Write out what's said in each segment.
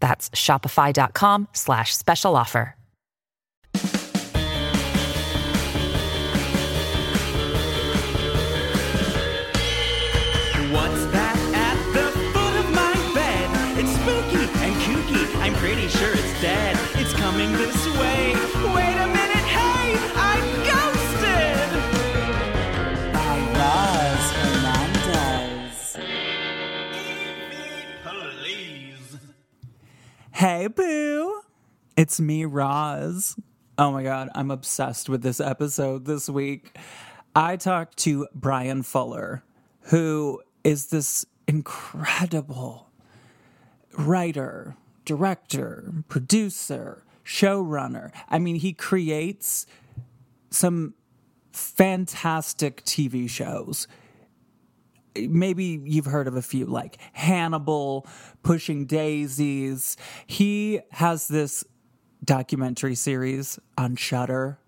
That's shopify.com slash special offer. What's that at the foot of my bed? It's spooky and kooky. I'm pretty sure it's dead. It's coming this Hey, boo. It's me, Roz. Oh my God, I'm obsessed with this episode this week. I talked to Bryan Fuller, who is this incredible writer, director, producer, showrunner. I mean, he creates some fantastic TV shows. Maybe you've heard of a few like Hannibal, Pushing Daisies. He has this documentary series on Shudder.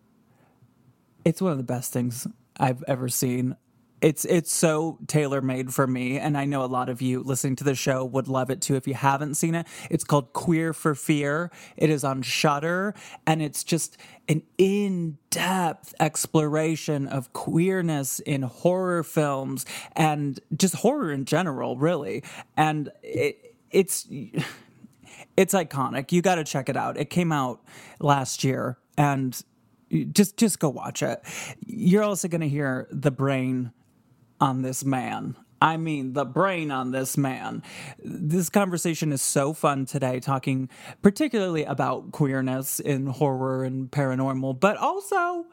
It's one of the best things I've ever seen. It's it's so tailor made for me, and I know a lot of you listening to the show would love it too if you haven't seen it. It's called Queer for Fear. It is on Shudder, and it's just an in-depth exploration of queerness in horror films and just horror in general, really. And it it's it's iconic. You got to check it out. It came out last year, and just just go watch it. You're also going to hear the brain on this man. I mean, the brain on this man. This conversation is so fun today, talking particularly about queerness in horror and paranormal, but also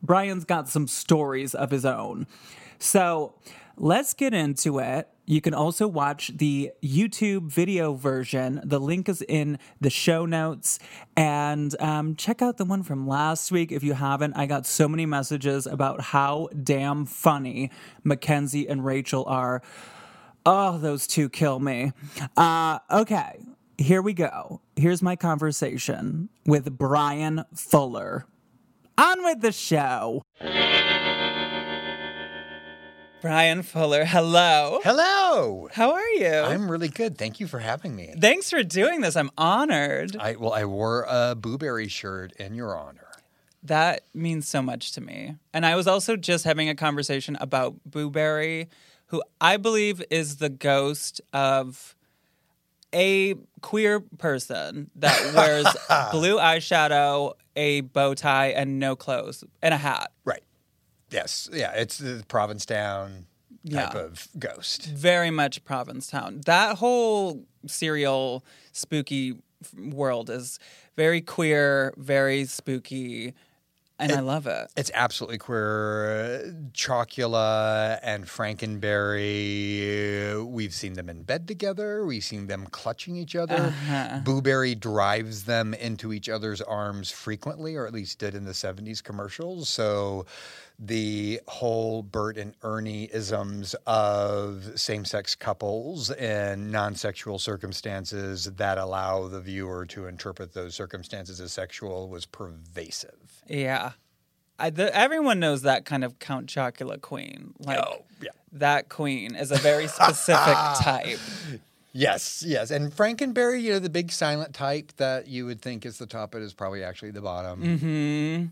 Bryan's got some stories of his own. So let's get into it. You can also watch the YouTube video version. The link is in the show notes. And um, check out the one from last week if you haven't. I got so many messages about how damn funny Mackenzie and Rachel are. Oh, those two kill me. Uh, okay, here we go. Here's my conversation with Bryan Fuller. On with the show. Bryan Fuller, hello. Hello. How are you? I'm really good. Thank you for having me. Thanks for doing this. I'm honored. I well, I wore a Booberry shirt in your honor. That means so much to me. And I was also just having a conversation about Booberry, who I believe is the ghost of a queer person that wears blue eyeshadow, a bow tie, and no clothes, and a hat. Right. Yes. Yeah. It's the Provincetown type Yeah. of ghost. Very much Provincetown. That whole cereal spooky world is very queer, very spooky, and I love it. It's absolutely queer. Chocula and Frankenberry. We've seen them in bed together. We've seen them clutching each other. Uh-huh. Booberry drives them into each other's arms frequently, or at least did in the 70s commercials. So the whole Bert and Ernie isms of same sex couples in non sexual circumstances that allow the viewer to interpret those circumstances as sexual was pervasive. Yeah. I, the, everyone knows that kind of Count Chocula queen. Like, Oh, yeah. that queen is a very specific type. Yes, yes. And Frankenberry, you know, the big silent type that you would think is the top, but is probably actually the bottom. Mm-hmm.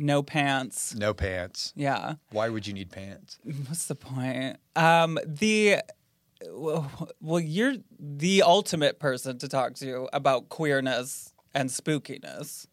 No pants. No pants. Yeah. Why would you need pants? What's the point? Um, the well, well, you're the ultimate person to talk to about queerness and spookiness.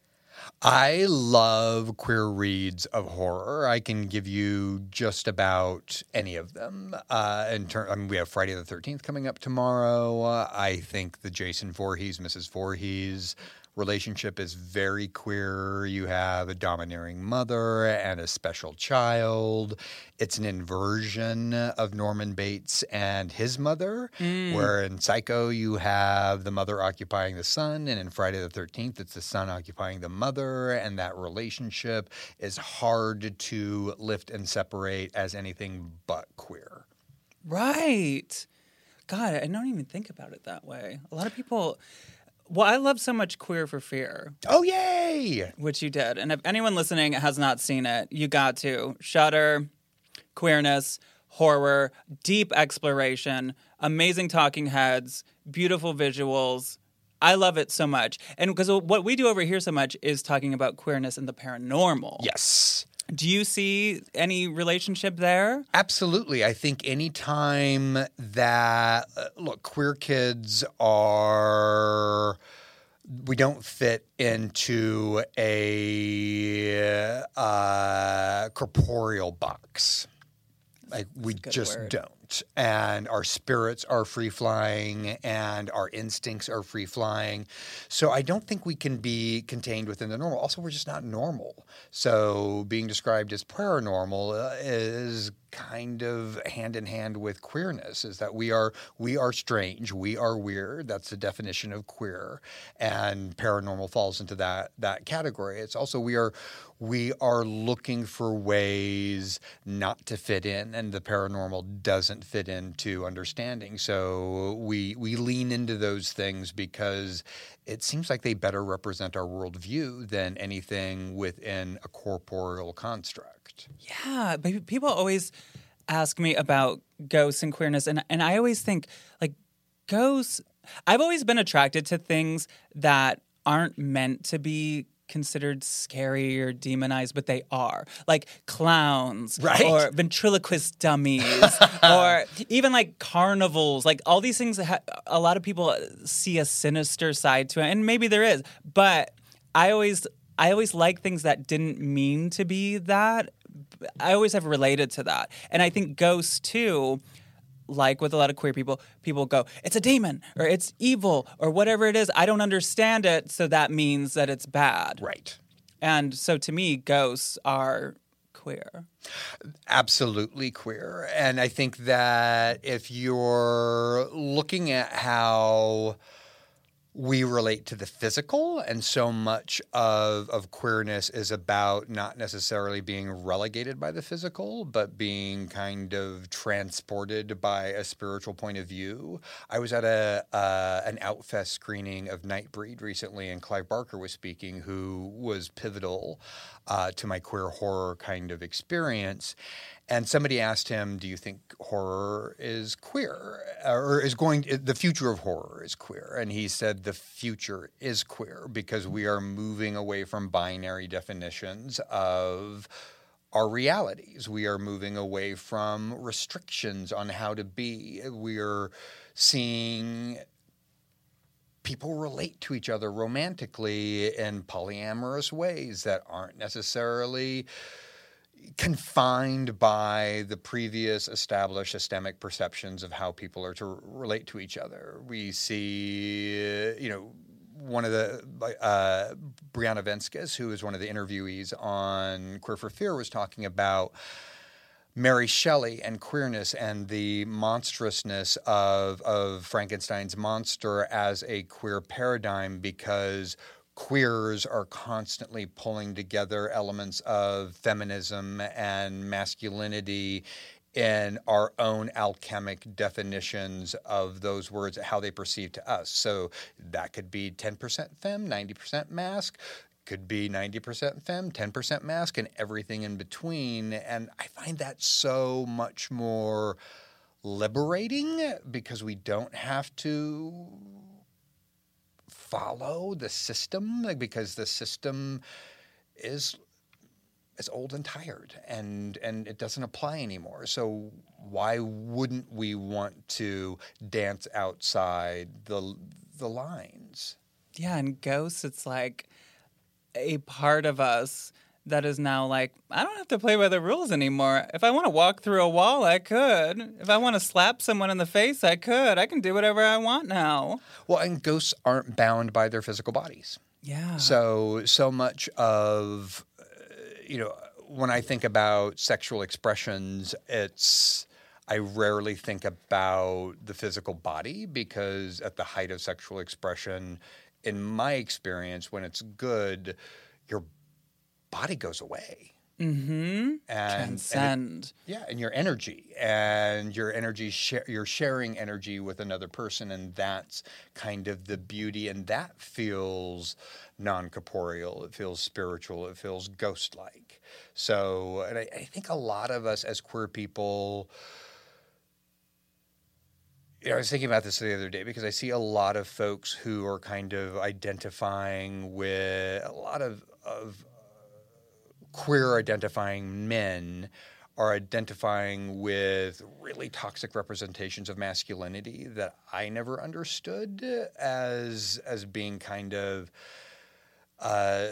I love queer reads of horror. I can give you just about any of them. Uh, in ter- I mean, we have Friday the Thirteenth coming up tomorrow. Uh, I think the Jason Voorhees, Mrs. Voorhees, relationship is very queer. You have a domineering mother and a special child. It's an inversion of Norman Bates and his mother, mm. where in Psycho you have the mother occupying the son, and in Friday the 13th it's the son occupying the mother, and that relationship is hard to lift and separate as anything but queer. Right. God, I don't even think about it that way. A lot of people. Well, I love so much Queer for Fear, Oh, yay! which you did. And if anyone listening has not seen it, you got to. Shudder, queerness, horror, deep exploration, amazing talking heads, beautiful visuals. I love it so much. And because what we do over here so much is talking about queerness and the paranormal. Yes. Do you see any relationship there? Absolutely. I think anytime that, uh, look, queer kids are, we don't fit into a uh, corporeal box. Like we just word. don't. And our spirits are free flying and our instincts are free flying. So I don't think we can be contained within the normal. Also, we're just not normal. So being described as paranormal uh, is kind of hand in hand with queerness is that we are we are strange we are weird that's the definition of queer and paranormal falls into that that category. It's also we are we are looking for ways not to fit in and the paranormal doesn't fit into understanding. So we we lean into those things because it seems like they better represent our worldview than anything within a corporeal construct Yeah, people always ask me about ghosts and queerness, and and I always think like ghosts. I've always been attracted to things that aren't meant to be considered scary or demonized, but they are like clowns, Right. Or ventriloquist dummies, or even like carnivals. Like all these things, ha- a lot of people see a sinister side to it, and maybe there is, but I always. I always like things that didn't mean to be that. I always have related to that. And I think ghosts too, like with a lot of queer people, people go, it's a demon or it's evil or whatever it is. I don't understand it, so that means that it's bad. right And so to me, ghosts are queer. absolutely queer. And I think that if you're looking at how we relate to the physical, and so much of, of queerness is about not necessarily being relegated by the physical, but being kind of transported by a spiritual point of view. I was at a uh, an Outfest screening of Nightbreed recently, and Clive Barker was speaking, who was pivotal uh, to my queer horror kind of experience. And somebody asked him, "Do you think horror is queer, or is going the future of horror is queer?" And he said, "The future is queer because we are moving away from binary definitions of." Our realities. We are moving away from restrictions on how to be. We are seeing people relate to each other romantically in polyamorous ways that aren't necessarily confined by the previous established systemic perceptions of how people are to relate to each other. We see, uh, you know, one of the uh, Brianna Venskis, who is one of the interviewees on Queer for Fear, was talking about Mary Shelley and queerness and the monstrousness of, of Frankenstein's monster as a queer paradigm because queers are constantly pulling together elements of feminism and masculinity in our own alchemic definitions of those words, how they perceive to us. So that could be 10% femme, 90% mask, could be 90% femme, 10% mask, and everything in between. And I find that so much more liberating because we don't have to follow the system because the system is is old and tired and and it doesn't apply anymore. So why wouldn't we want to dance outside the the lines? Yeah, and ghosts, it's like a part of us that is now like, I don't have to play by the rules anymore. If I want to walk through a wall, I could. If I want to slap someone in the face, I could. I can do whatever I want now. well and ghosts aren't bound by their physical bodies Yeah. So so much of uh, you know when I think about sexual expressions, it's I rarely think about the physical body because at the height of sexual expression, in my experience, when it's good, your body goes away. Mm-hmm. And, and it- Transcend. yeah, and your energy, and your energy, share, you're sharing energy with another person, and that's kind of the beauty, and that feels non-corporeal. It feels spiritual. It feels ghost-like. So, and I, I think a lot of us as queer people. You know, I was thinking about this the other day because I see a lot of folks who are kind of identifying with a lot of, of queer identifying men are identifying with really toxic representations of masculinity that I never understood as as being kind of uh,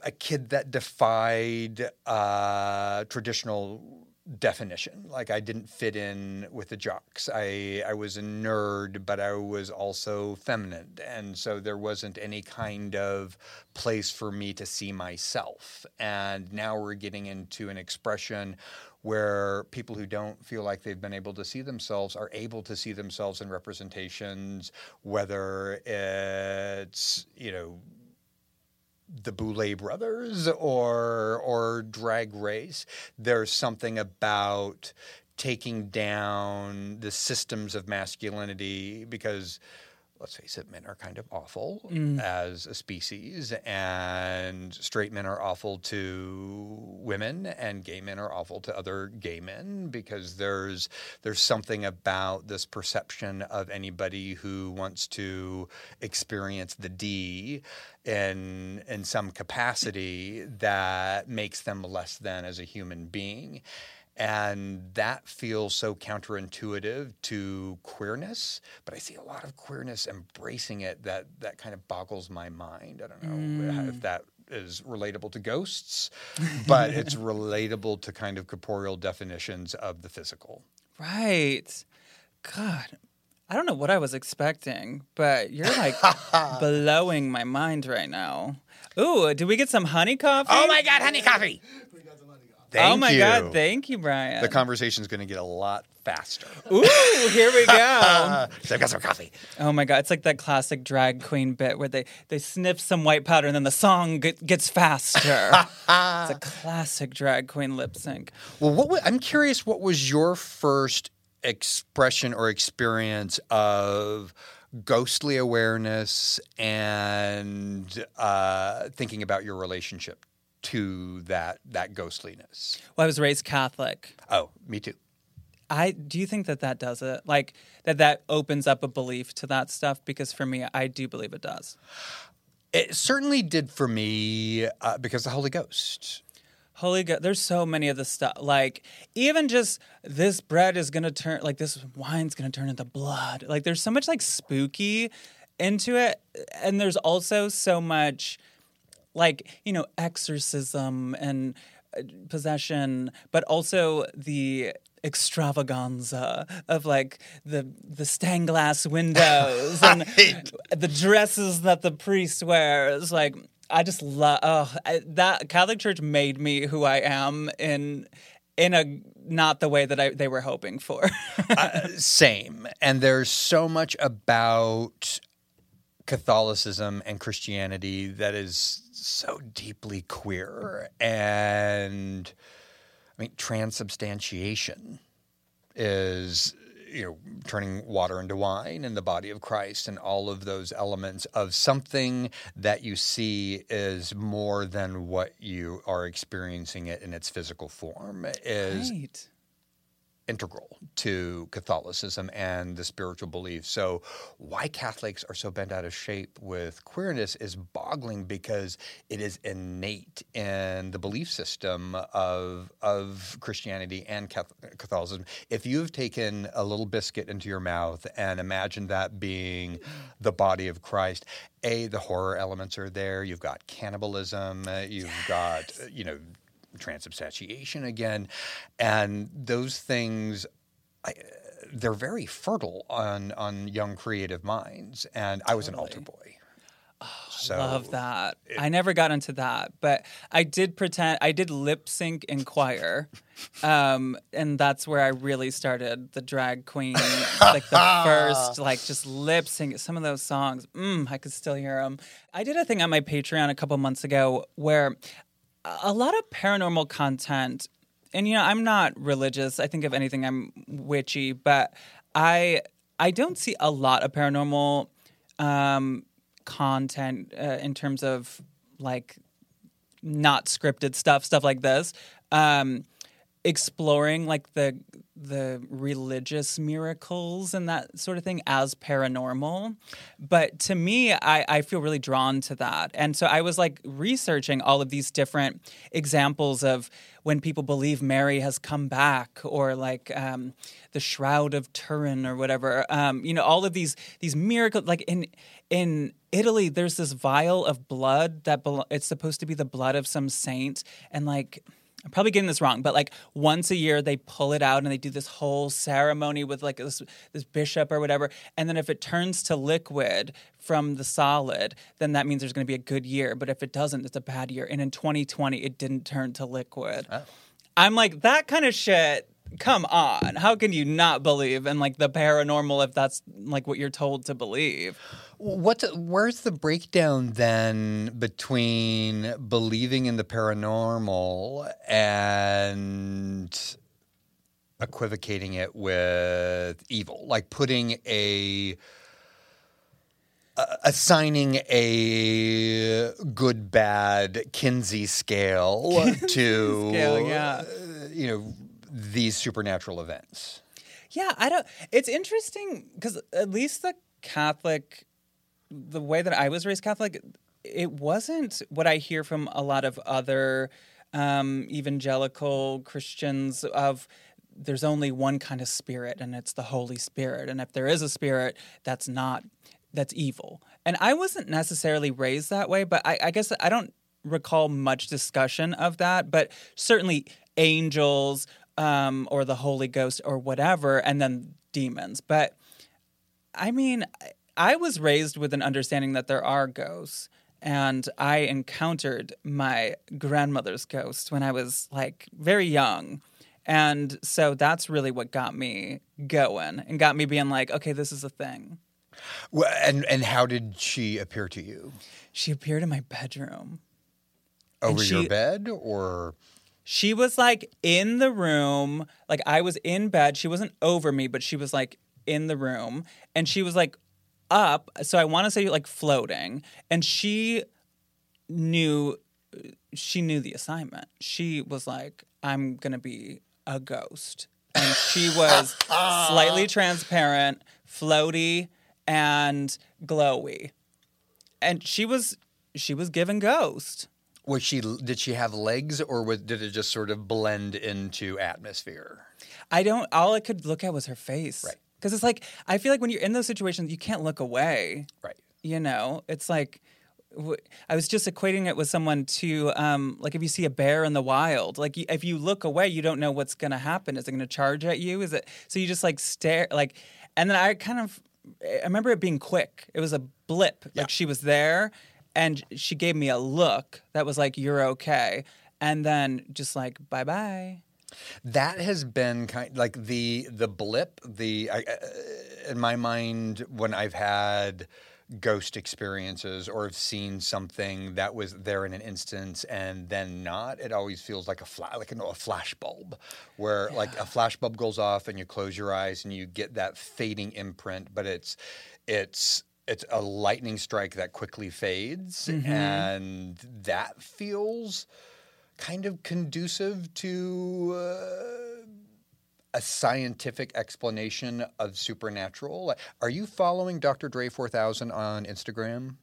a kid that defied uh, traditional definition. Like I didn't fit in with the jocks. I I was a nerd, but I was also feminine, and so there wasn't any kind of place for me to see myself. And now we're getting into an expression where people who don't feel like they've been able to see themselves are able to see themselves in representations, whether it's you know the Boulet brothers or or drag race. There's something about taking down the systems of masculinity because let's face it, men are kind of awful mm. as a species, and straight men are awful to women, and gay men are awful to other gay men because there's there's something about this perception of anybody who wants to experience the D in in some capacity that makes them less than as a human being. And that feels so counterintuitive to queerness, but I see a lot of queerness embracing it that that kind of boggles my mind. I don't know mm. if that is relatable to ghosts, but it's relatable to kind of corporeal definitions of the physical. Right. God, I don't know what I was expecting, but you're like blowing my mind right now. Ooh, did we get some honey coffee? Oh my God, honey coffee! Thank oh my you. God, thank you, Bryan. the conversation's going to get a lot faster. Ooh, here we go. So I've got some coffee. Oh my god, it's like that classic drag queen bit where they they sniff some white powder and then the song get, gets faster. it's a classic drag queen lip sync. Well, what wa- I'm curious, what was your first expression or experience of ghostly awareness and uh, thinking about your relationship to that that ghostliness? Well, I was raised Catholic. Oh, me too. I do you think that that does it? Like that that opens up a belief to that stuff because for me I do believe it does. It certainly did for me uh, because the Holy Ghost. Holy God, there's so many of the stuff. Like even just this bread is gonna turn, like this wine's gonna turn into blood. Like there's so much like spooky into it, and there's also so much like you know exorcism and uh, possession, but also the extravaganza of like the the stained glass windows and the dresses that the priest wears. Like I just love oh, I, that Catholic Church made me who I am in in a not the way that I, they were hoping for. Same. And there's so much about Catholicism and Christianity that is so deeply queer. And I mean, transubstantiation is, you know, turning water into wine in the body of Christ and all of those elements of something that you see is more than what you are experiencing it in its physical form is right. Integral to Catholicism and the spiritual belief. So, why Catholics are so bent out of shape with queerness is boggling because it is innate in the belief system of of Christianity and Catholicism. If you've taken a little biscuit into your mouth and imagine that being the body of Christ, a the horror elements are there. You've got cannibalism. You've got uh, you know transubstantiation again, and those things. I, they're very fertile on on young creative minds, and I was an altar boy. so Love that. I never got into that, but I did pretend I did lip sync in choir. Um, and that's where I really started the drag queen, like the first, like just lip sync. Some of those songs, mm, I could still hear them. I did a thing on my Patreon a couple months ago where a lot of paranormal content, and you know, I'm not religious. I think if anything, I'm witchy, but I I don't see a lot of paranormal um, content uh, in terms of like not scripted stuff, stuff like this. Um, exploring like the the religious miracles and that sort of thing as paranormal. But to me, I, I feel really drawn to that. And so I was like researching all of these different examples of when people believe Mary has come back or like um, the Shroud of Turin or whatever. Um, you know, all of these these miracles like in in Italy, there's this vial of blood that belo- it's supposed to be the blood of some saint and like I'm probably getting this wrong, but like once a year they pull it out and they do this whole ceremony with like this this bishop or whatever, and then if it turns to liquid from the solid, then that means there's going to be a good year. But if it doesn't, it's a bad year. And in 2020, it didn't turn to liquid. Oh. I'm like that kind of shit. Come on, how can you not believe in like the paranormal if that's like what you're told to believe? What's where's the breakdown then between believing in the paranormal and equivocating it with evil, like putting a uh, assigning a good bad Kinsey scale to scale, yeah. uh, you know these supernatural events. Yeah, I don't. It's interesting because at least the Catholic, the way that I was raised Catholic, it wasn't what I hear from a lot of other um, evangelical Christians of there's only one kind of spirit and it's the Holy Spirit. And if there is a spirit, that's not that's evil. And I wasn't necessarily raised that way, but I, I guess I don't recall much discussion of that. But certainly angels um, or the Holy Ghost or whatever, and then demons. But I mean, I was raised with an understanding that there are ghosts. And I encountered my grandmother's ghost when I was like very young. And so that's really what got me going and got me being like, okay, this is a thing. Well, and and how did she appear to you? She appeared in my bedroom. Over she- your bed or She was like in the room, like I was in bed. She wasn't over me, but she was like in the room and she was like up. So I want to say like floating. And she knew she knew the assignment. She was like, I'm gonna be a ghost. And she was slightly ah. transparent, floaty, and glowy. And she was she was given ghost. Was she did she have legs or was, did it just sort of blend into atmosphere? I don't. All I could look at was her face. Right. Because it's like I feel like when you're in those situations, you can't look away. Right. You know, it's like I was just equating it with someone to um, like if you see a bear in the wild, like you, if you look away, you don't know what's going to happen. Is it going to charge at you? Is it so you just like stare like, and then I kind of I remember it being quick. It was a blip. Yeah. Like she was there, and she gave me a look that was like you're okay, and then just like bye bye. That has been kind like the the blip. The I, uh, in my mind when I've had ghost experiences or have seen something that was there in an instance and then not, it always feels like a fla- like a, a flash bulb, where like a flash bulb goes off and you close your eyes and you get that fading imprint, but it's it's it's a lightning strike that quickly fades, and that feels kind of conducive to uh, a scientific explanation of supernatural. Are you following Dr. Dre 4000 on Instagram?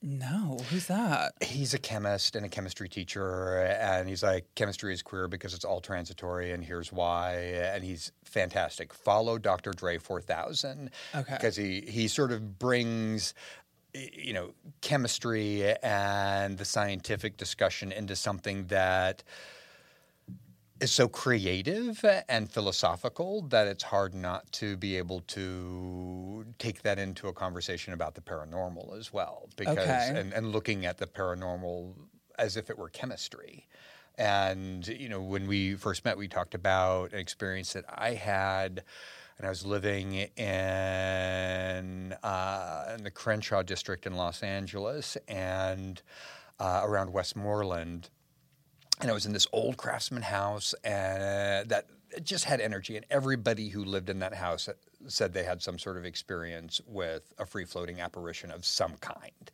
No, who's that? He's a chemist and a chemistry teacher, and he's like, chemistry is queer because it's all transitory, and here's why. And he's fantastic. Follow Dr. Dre 4000 Okay. because he, he sort of brings you know chemistry and the scientific discussion into something that is so creative and philosophical that it's hard not to be able to take that into a conversation about the paranormal as well because Okay. and, and looking at the paranormal as if it were chemistry and you know when we first met we talked about an experience that i had and I was living in uh, in the Crenshaw district in Los Angeles and uh, around Westmoreland, and I was in this old craftsman house and that it just had energy, and everybody who lived in that house said they had some sort of experience with a free floating apparition of some kind.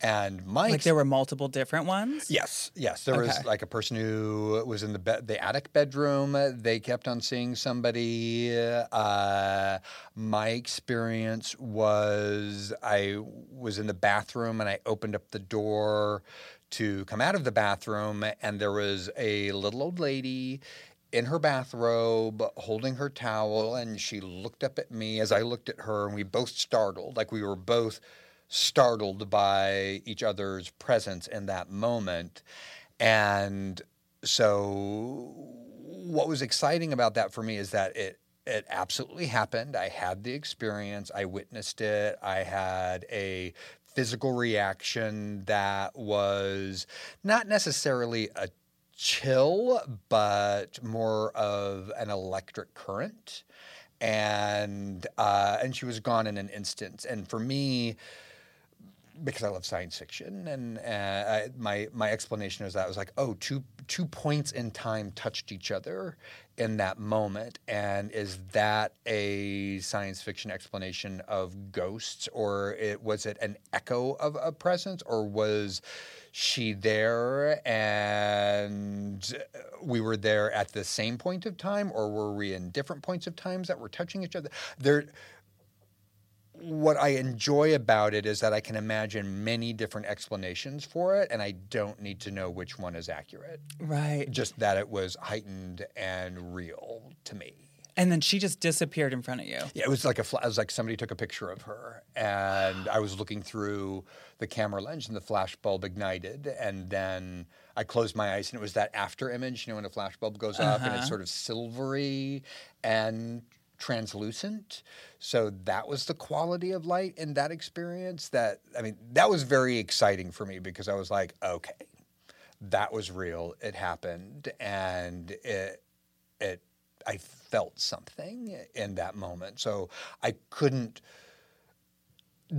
And my Like there were multiple different ones? Yes, yes. There was like a person who was in the be- the attic bedroom. They kept on seeing somebody. Uh, my experience was I was in the bathroom and I opened up the door to come out of the bathroom, and there was a little old lady in her bathrobe holding her towel and she looked up at me as I looked at her and we both startled like we were both startled by each other's presence in that moment. And so what was exciting about that for me is that it it absolutely happened. I had the experience. I witnessed it. I had a physical reaction that was not necessarily a chill, but more of an electric current. And uh, and she was gone in an instant. And for me, because I love science fiction, and uh, I, my my explanation is that I was like, oh, two two points in time touched each other in that moment, and is that a science fiction explanation of ghosts, or it, was it an echo of a presence, or was she there and we were there at the same point of time, or were we in different points of times that were touching each other? There what I enjoy about it is that I can imagine many different explanations for it, and I don't need to know which one is accurate. Right. Just that it was heightened and real to me. And then she just disappeared in front of you. Yeah, it was like a fla- it was like somebody took a picture of her, and I was looking through the camera lens, and the flash bulb ignited, and then I closed my eyes, and it was that after image, you know, when a flash bulb goes up, and it's uh-huh. sort of silvery and translucent. So that was the quality of light in that experience. That I mean, that was very exciting for me because I was like, okay, that was real. It happened, and it it I felt something in that moment. So I couldn't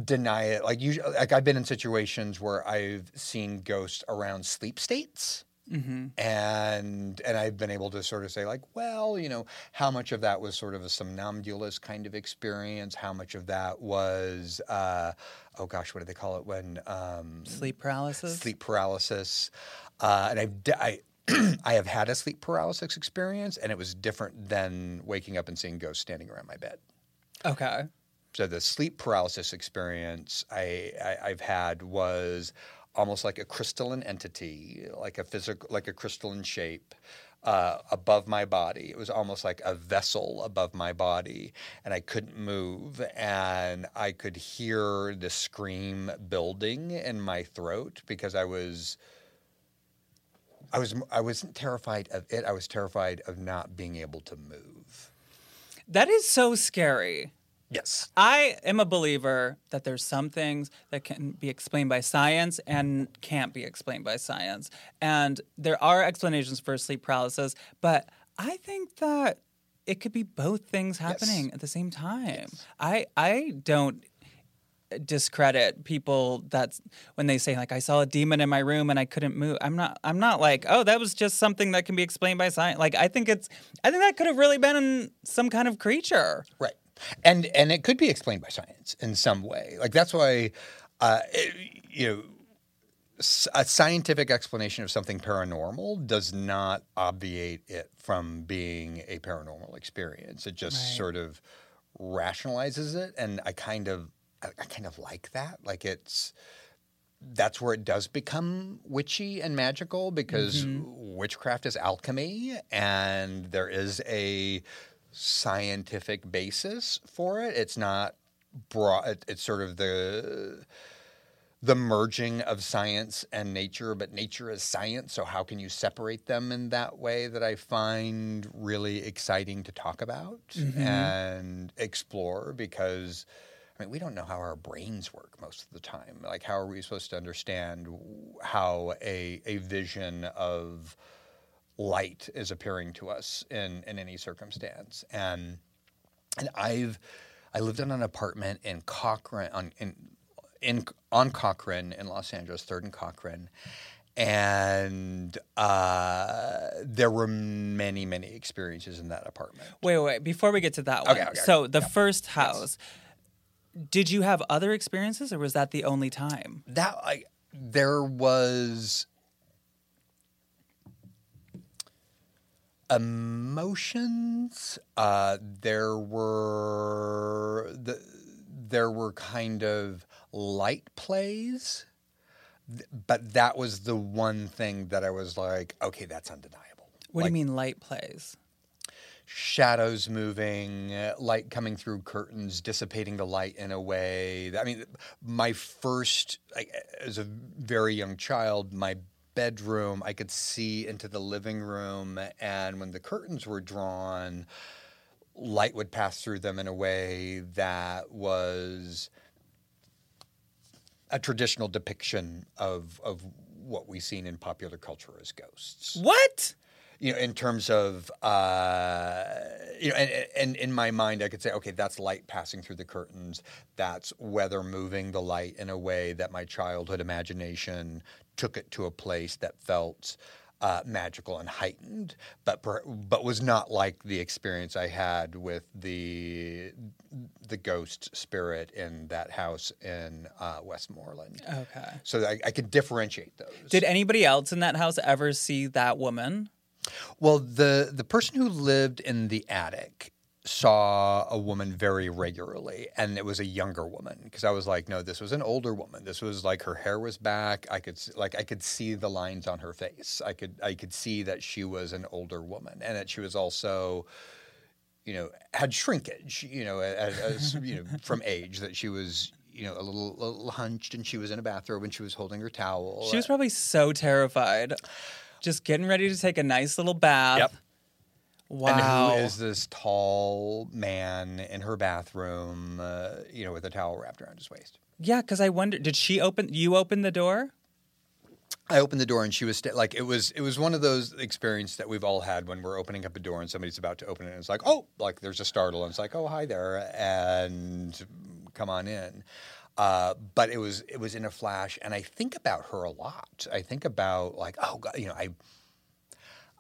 deny it. Like usually, like I've been in situations where I've seen ghosts around sleep states. And and I've been able to sort of say like, well, you know, how much of that was sort of a somnambulist kind of experience? How much of that was, uh, oh gosh, what do they call it when um, Sleep paralysis? sleep paralysis, uh, and I've I I have had a sleep paralysis experience, and it was different than waking up and seeing ghosts standing around my bed. Okay. So the sleep paralysis experience I, I I've had was almost like a crystalline entity, like a physical, like a crystalline shape. Uh, above my body, it was almost like a vessel above my body, and I couldn't move, and I could hear the scream building in my throat because I was I was I wasn't terrified of it. I was terrified of not being able to move. That is so scary. Yes. I am a believer that there's some things that can be explained by science and can't be explained by science. And there are explanations for sleep paralysis, but I think that it could be both things happening at the same time. I I don't discredit people that's when they say like I saw a demon in my room and I couldn't move. I'm not I'm not like, "Oh, that was just something that can be explained by science." Like I think it's I think that could have really been some kind of creature. Right. And and it could be explained by science in some way. Like that's why, uh, it- you know, a scientific explanation of something paranormal does not obviate it from being a paranormal experience. It just sort of rationalizes it, and I kind of I, I kind of like that. Like it's that's where it does become witchy and magical because witchcraft is alchemy and there is a scientific basis for it. It's not broad, it- it's sort of the the merging of science and nature, but nature is science. So, how can you separate them in that way that I find really exciting to talk about mm-hmm. and explore? Because, I mean, we don't know how our brains work most of the time. Like, how are we supposed to understand how a, a vision of light is appearing to us in, in any circumstance? And and I've I lived in an apartment in Cochran on in, in on Cochran in Los Angeles, Third and Cochran, and uh, there were many many experiences in that apartment. Wait, wait. Before we get to that one, Okay, okay, so the first house, did you have other experiences, or was that the only time? That I there was emotions. Uh, there were the there were kind of light plays, but that was the one thing that I was like, okay, that's undeniable. What Like, do you mean light plays? shadows moving, light coming through curtains, dissipating the light in a way. I mean, my first, like, as a very young child, my bedroom, I could see into the living room, and when the curtains were drawn, light would pass through them in a way that was a traditional depiction of of what we've seen in popular culture as ghosts What? You know, in terms of, uh, you know, and, and in my mind, I could say, okay, that's light passing through the curtains. That's weather moving the light in a way that my childhood imagination took it to a place that felt uh, magical and heightened, but per, but was not like the experience I had with the the ghost spirit in that house in uh, Westmoreland. Okay. So I, I could differentiate those. Did anybody else in that house ever see that woman? Well, the the person who lived in the attic saw a woman very regularly, and it was a younger woman. Because I was like, no, this was an older woman. This was like her hair was back. I could like I could see the lines on her face. I could I could see that she was an older woman, and that she was also. You know, had shrinkage. You know, as, as you know, from age that she was, you know, a little, a little hunched, and she was in a bathrobe, and she was holding her towel. She was probably so terrified, just getting ready to take a nice little bath. Yep. Wow. And who is this tall man in her bathroom, uh, you know, with a towel wrapped around his waist? Yeah, because I wonder, did she open? You open the door? I opened the door and she was sta- like, it was it was one of those experiences that we've all had when we're opening up a door and somebody's about to open it and it's like, oh, like there's a startle and it's like, oh, hi there, and come on in. Uh, but it was it was in a flash, and I think about her a lot. I think about like, oh, God, you know, I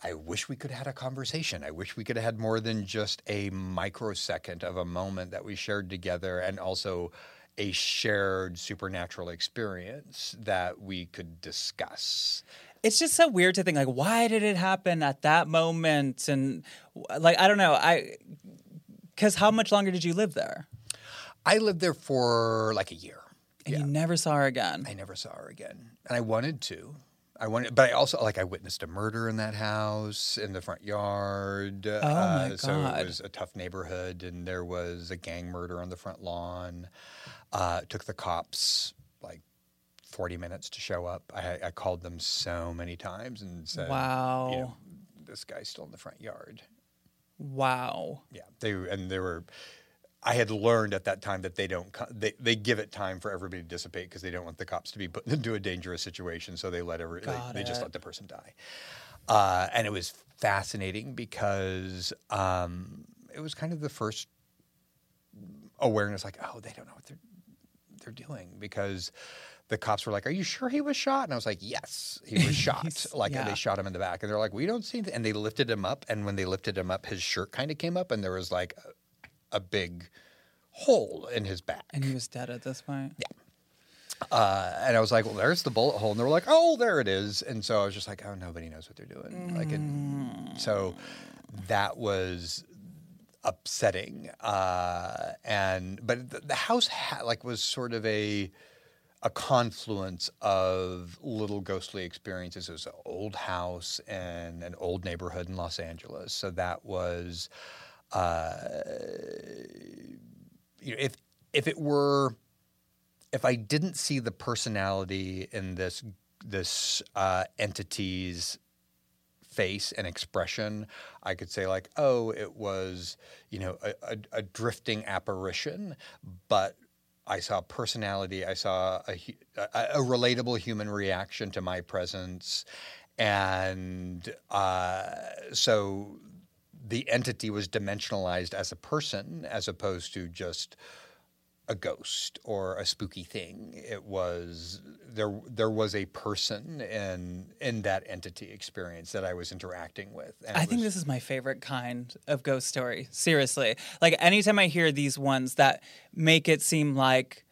I wish we could have had a conversation. I wish we could have had more than just a microsecond of a moment that we shared together and also a shared supernatural experience that we could discuss. It's just so weird to think like, why did it happen at that moment? And like, I don't know. I because how much longer did you live there? I lived there for like a year. And you never saw her again. I never saw her again. And I wanted to. I wanted, but I also like I witnessed a murder in that house in the front yard. Oh my So God. it was a tough neighborhood, and there was a gang murder on the front lawn. Uh, it took the cops like forty minutes to show up. I, I called them so many times and said, Wow. you know, this guy's still in the front yard." Wow. Yeah, they and they were. I had learned at that time that they don't. They they give it time for everybody to dissipate because they don't want the cops to be put into a dangerous situation. So they let every. They, they just let the person die. Uh, and it was fascinating because um, it was kind of the first awareness, like, oh, they don't know what they're they're doing because the cops were like, "Are you sure he was shot?" And I was like, "Yes, he was shot. Like yeah. they shot him in the back." And they're like, "We don't see," anything." and they lifted him up. And when they lifted him up, his shirt kind of came up, and there was like a, big hole in his back. And he was dead at this point. Yeah. Uh, and I was like, "Well, there's the bullet hole," and they were like, "Oh, there it is." And so I was just like, "Oh, nobody knows what they're doing." Like, it, so that was upsetting. Uh, and but the, the house ha- like was sort of a a confluence of little ghostly experiences. It was an old house and an old neighborhood in Los Angeles. So that was, you know, if if it were if I didn't see the personality in this this uh, entity's face and expression, I could say like, oh, it was you know a, a, a drifting apparition, but I saw personality. I saw a, a, a relatable human reaction to my presence, and uh, so the entity was dimensionalized as a person as opposed to just a ghost or a spooky thing. It was there. There was a person in in that entity experience that I was interacting with. and I it think was- this is my favorite kind of ghost story. Seriously. Like anytime I hear these ones that make it seem like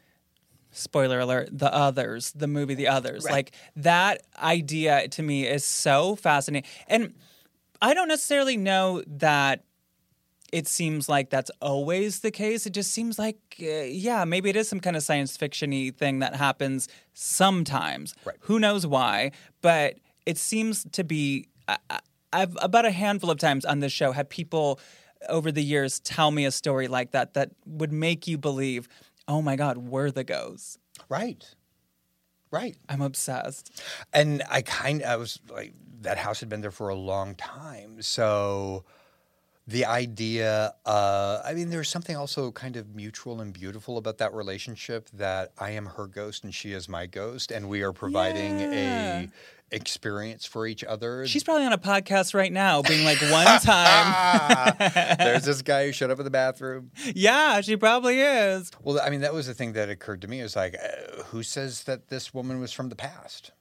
spoiler alert, the others, the movie The Others. Like that idea to me is so fascinating. And I don't necessarily know that it seems like that's always the case. It just seems like, uh, yeah, maybe it is some kind of science fiction-y thing that happens sometimes. Right. Who knows why? But it seems to be. I, I've about a handful of times on this show had people over the years tell me a story like that that would make you believe, oh my God, we're the ghosts. right, right. I'm obsessed. And I kind I was like that house had been there for a long time. So the idea uh I mean there's something also kind of mutual and beautiful about that relationship that I am her ghost and she is my ghost and we are providing Yeah. a experience for each other. She's probably on a podcast right now, being like, one time. There's this guy who showed up in the bathroom. yeah, she probably is. Well, I mean, that was the thing that occurred to me. Is like, uh, who says that this woman was from the past?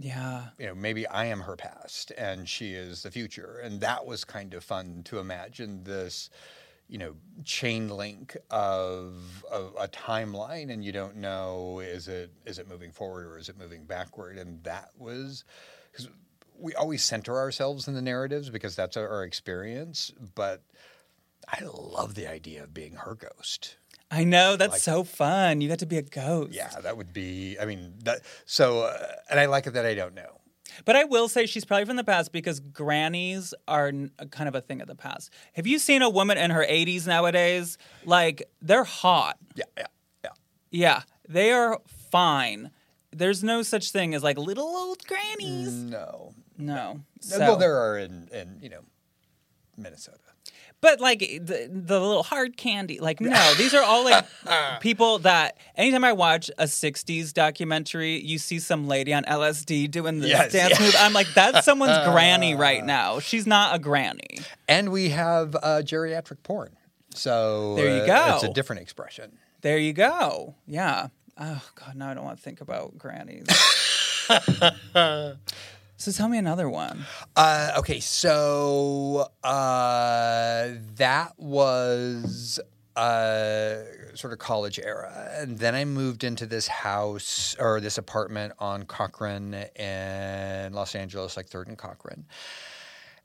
Yeah. you know, maybe I am her past and she is the future. And that was kind of fun to imagine this, you know, chain link of, of a timeline and you don't know is it is it moving forward or is it moving backward? And that was because we always center ourselves in the narratives because that's our, our experience. But I love the idea of being her ghost. I know that's so fun. You got to be a ghost. Yeah, that would be. I mean, that. So, uh, and I like it that I don't know. But I will say she's probably from the past because grannies are kind of a thing of the past. Have you seen a woman in her 80s nowadays? Like they're hot. Yeah, yeah, yeah. Yeah, they are fine. There's no such thing as like little old grannies. No, No. Mm. well, there are in, in you know Minnesota. But like the, the little hard candy, like no, these are all like people that anytime I watch a '60s documentary, you see some lady on LSD doing this Yes, dance yeah. move. I'm like, that's someone's granny right now. She's not a granny. And we have uh, geriatric porn. So There you uh, It's a different expression. There you go. Yeah. Oh God, now I don't want to think about grannies. so tell me another one. Uh, okay, so uh, that was uh, sort of college era, and then I moved into this house or this apartment on Cochran in Los Angeles, like Third and Cochran,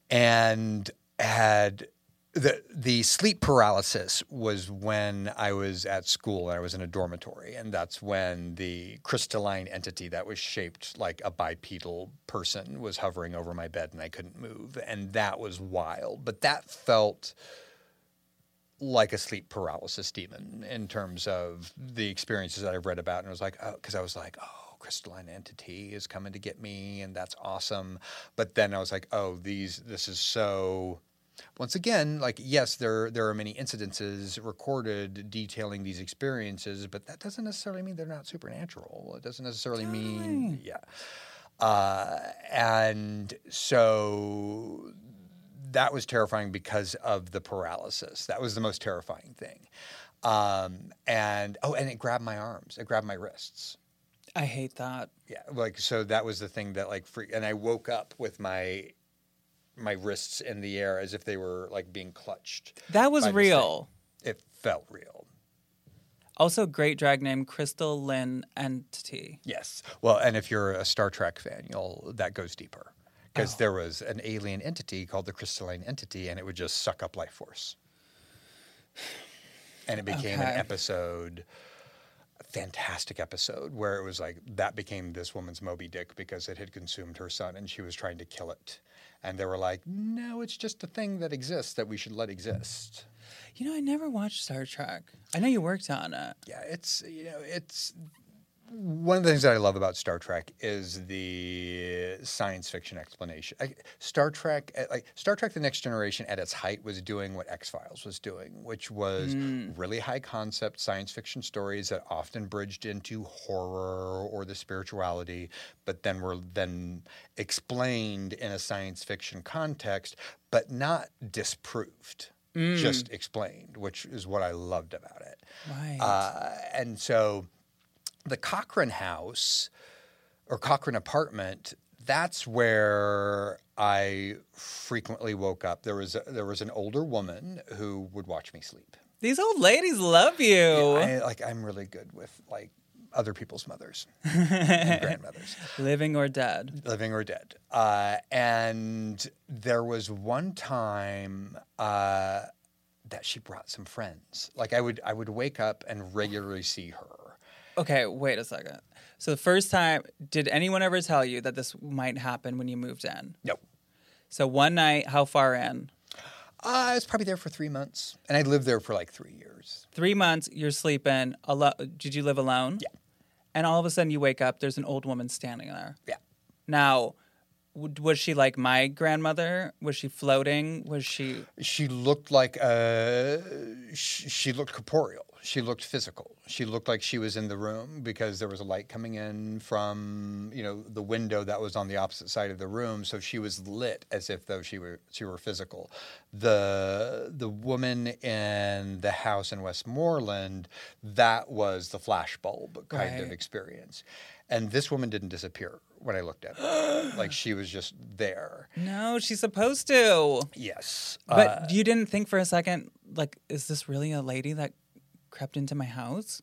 and had the the sleep paralysis was when I was at school and I was in a dormitory, and that's when the crystalline entity that was shaped like a bipedal person was hovering over my bed and I couldn't move, and that was wild. But that felt like a sleep paralysis demon in terms of the experiences that I've read about, and I was like, oh, because I was like, oh, crystalline entity is coming to get me, and that's awesome. But then I was like, oh, these, this is so. Once again, like yes, there there are many incidences recorded detailing these experiences, but that doesn't necessarily mean they're not supernatural. It doesn't necessarily mean, yeah. Uh, and so that was terrifying because of the paralysis. That was the most terrifying thing. Um, and oh, and it grabbed my arms. It grabbed my wrists. I hate that. Yeah, like so that was the thing that like freak. And I woke up with my my wrists in the air as if they were like being clutched. That was real. It felt real. Also, great drag name Crystal Lynn Entity. Yes. Well, and if you're a Star Trek fan, you'll that goes deeper Oh. because there was an alien entity called the crystalline entity, and it would just suck up life force. And it became Okay. an episode fantastic episode where it was like that became this woman's Moby Dick because it had consumed her son and she was trying to kill it. And they were like, no, it's just a thing that exists that we should let exist. You know, I never watched Star Trek. I know you worked on it. Yeah, it's, you know, it's one of the things that I love about Star Trek is the science fiction explanation. I, Star Trek, uh, like Star Trek: The Next Generation, at its height, was doing what X Files was doing, which was really high concept science fiction stories that often bridged into horror or the spirituality, but then were then explained in a science fiction context, but not disproved. Just explained, which is what I loved about it. Right. Uh, and so the Cochran house or Cochran apartment, that's where I frequently woke up. There was a, there was an older woman who would watch me sleep. These old ladies love you. I, like I'm really good with like other people's mothers and grandmothers, Living or dead. living or dead. Uh, and there was one time uh, that she brought some friends. Like I would I would wake up and regularly see her. Okay, wait a second. So the first time, did anyone ever tell you that this might happen when you moved in? No. So one night, how far in? Uh, I was probably there for three months, and I lived there for like three years. Three months, you're sleeping. Alo- did you live alone? Yeah. And all of a sudden, you wake up. There's an old woman standing there. Yeah. Now, w- was she like my grandmother? Was she floating? Was she? She looked like uh, sh- she looked corporeal. She looked physical. She looked like she was in the room because there was a light coming in from you know the window that was on the opposite side of the room. So she was lit as if though she were she were physical. The the woman in the house in Westmoreland that was the flashbulb kind of experience, and this woman didn't disappear when I looked at her. like she was just there. No, she's supposed to. Yes, But Uh, you didn't think for a second, like, is this really a lady that crept into my house?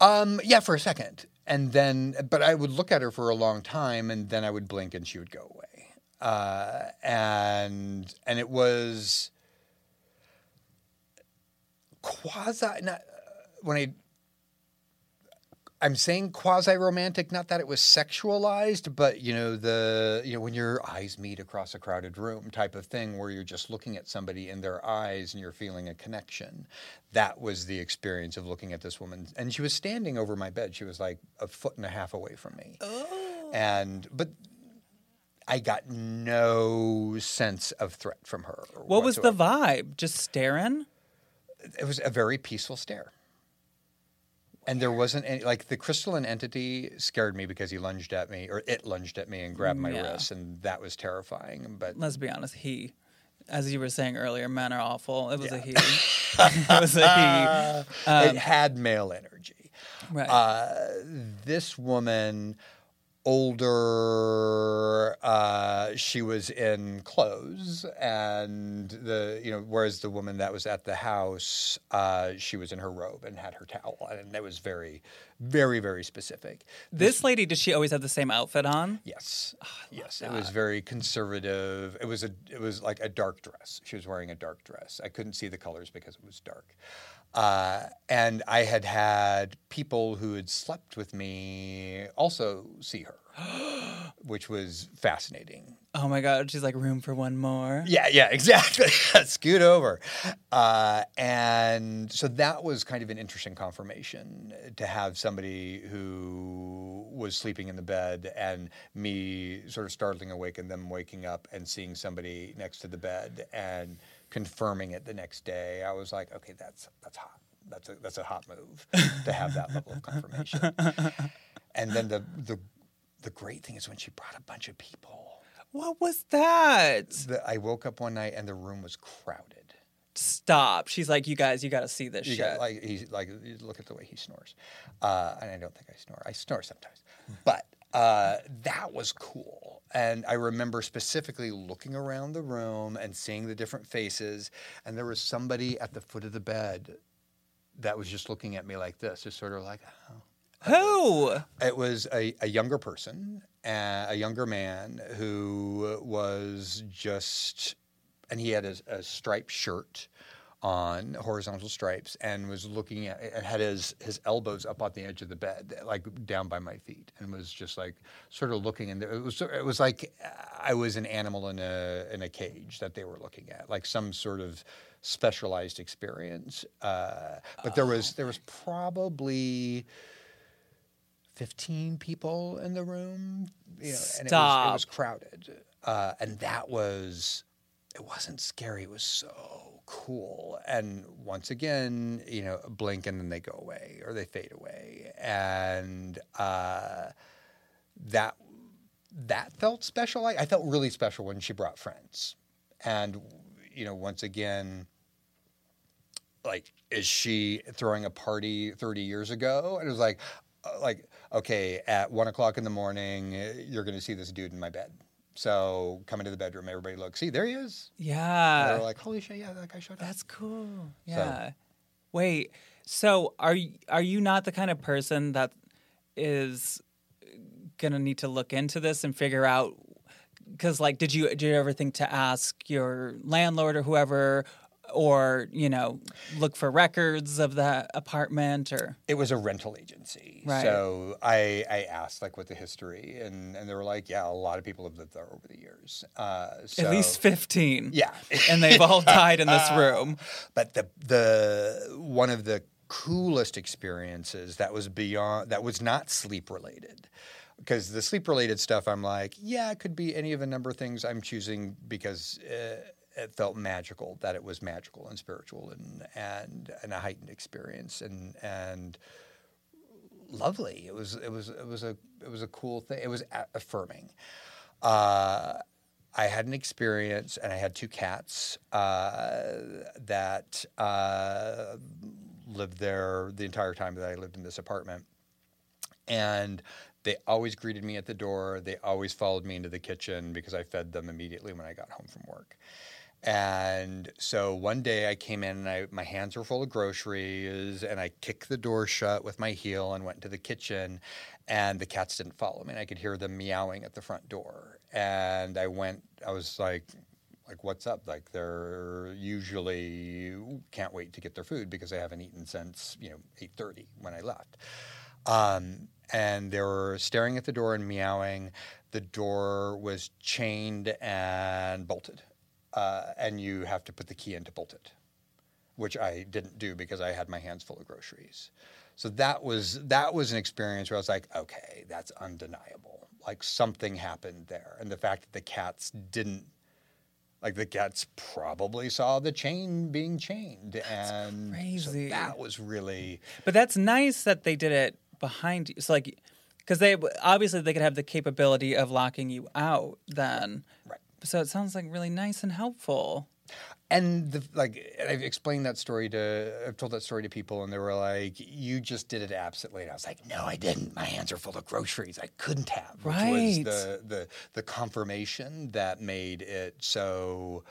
Um, yeah, for a second, and then, but I would look at her for a long time, and then I would blink, and she would go away. Uh, and and it was quasi. Not when I. I'm saying quasi romantic, not that it was sexualized, but you know the you know when your eyes meet across a crowded room type of thing, where you're just looking at somebody in their eyes and you're feeling a connection. That was the experience of looking at this woman, and she was standing over my bed. She was like a foot and a half away from me, oh. and but I got no sense of threat from her. What was the vibe? Just staring? it was a very peaceful stare. And there wasn't any like the crystalline entity scared me because he lunged at me or it lunged at me and grabbed my Yeah. wrist and that was terrifying. But Let's be honest, he. As you were saying earlier, men are awful. It was a he. it was a he. it had male energy. Right. Uh, this woman, older, uh, she was in clothes, and the you know, whereas the woman that was at the house, uh, she was in her robe and had her towel, and that was very, very, very specific. this lady, did she always have the same outfit on? Yes, yes, it was very conservative. It was a, it was like a dark dress. She was wearing a dark dress. I couldn't see the colors because it was dark. Uh, and I had had people who had slept with me also see her, which was fascinating. Oh my God, she's like, room for one more. Yeah, yeah, exactly. Scoot over. Uh, and so that was kind of an interesting confirmation to have somebody who was sleeping in the bed and me sort of startling awake and them waking up and seeing somebody next to the bed and confirming it the next day. I was like, okay, that's that's hot. That's a that's a hot move to have that level of confirmation. and then the the the great thing is when she brought a bunch of people. What was that? The, I woke up one night and the room was crowded. Stop. She's like, you guys, you got to see this You shit. got, like he's like look at the way he snores, uh, and I don't think I snore. I snore sometimes, but uh, that was cool. And I remember specifically looking around the room and seeing the different faces, and there was somebody at the foot of the bed that was just looking at me like this, just sort of like, oh. Who? It was a, a younger person, uh, a younger man who was just, and he had a, a striped shirt on horizontal stripes and was looking at and had his his elbows up on the edge of the bed like down by my feet and was just like sort of looking and it was it was like I was an animal in a in a cage that they were looking at like some sort of specialized experience uh, but there was there was probably 15 people in the room you know, and it was, it was crowded uh, and that was it wasn't scary it was so cool. And once again you know blink and then they go away or they fade away. And uh, that that felt special. I, I felt really special when she brought friends. And you know once again like is she throwing a party 30 years ago? And it was like uh, like okay at one o'clock in the morning you're going to see this dude in my bed so come into the bedroom everybody look see there he is Yeah. They're like holy shit yeah that guy showed up That's cool. Yeah. Wait. So are y- are you not the kind of person that is gonna need to look into this and figure out? Because like, did you did you ever think to ask your landlord or whoever, or you know, look for records of the apartment or? it was a rental agency. Right. So I, I asked like what the history and, and they were like, yeah, a lot of people have lived there over the years. Uh, so, At least fifteen. Yeah. and they've all died in this room. But the the one of the coolest experiences that was beyond that was not sleep related. Because the sleep related stuff, I'm like, yeah, it could be any of a number of things I'm choosing because uh, it felt magical, that it was magical and spiritual and and, and a heightened experience and and lovely. It was it was it was a it was a cool thing. It was affirming. Uh, I had an experience, and I had two cats uh, that uh, lived there the entire time that I lived in this apartment, and they always greeted me at the door. They always followed me into the kitchen because I fed them immediately when I got home from work. And so one day I came in and I, my hands were full of groceries and I kicked the door shut with my heel and went into the kitchen and the cats didn't follow me and I could hear them meowing at the front door. And I went, I was like, like what's up? Like they're usually can't wait to get their food because they haven't eaten since, you know, 8.30 when I left. Um, and they were staring at the door and meowing. The door was chained and bolted uh, and you have to put the key in to bolt it, which I didn't do because I had my hands full of groceries. So that was that was an experience where I was like, okay, that's undeniable. Like something happened there, and the fact that the cats didn't. Like the cats probably saw the chain being chained, and so that was really But that's nice that they did it behind you. It's like because they obviously they could have the capability of locking you out then. right. So it sounds like really nice and helpful. And the, like, and I've explained that story to, I've told that story to people, and they were like, "You just did it absently." And I was like, "No, I didn't. My hands are full of groceries. I couldn't have." Which Right. was the the the confirmation that made it so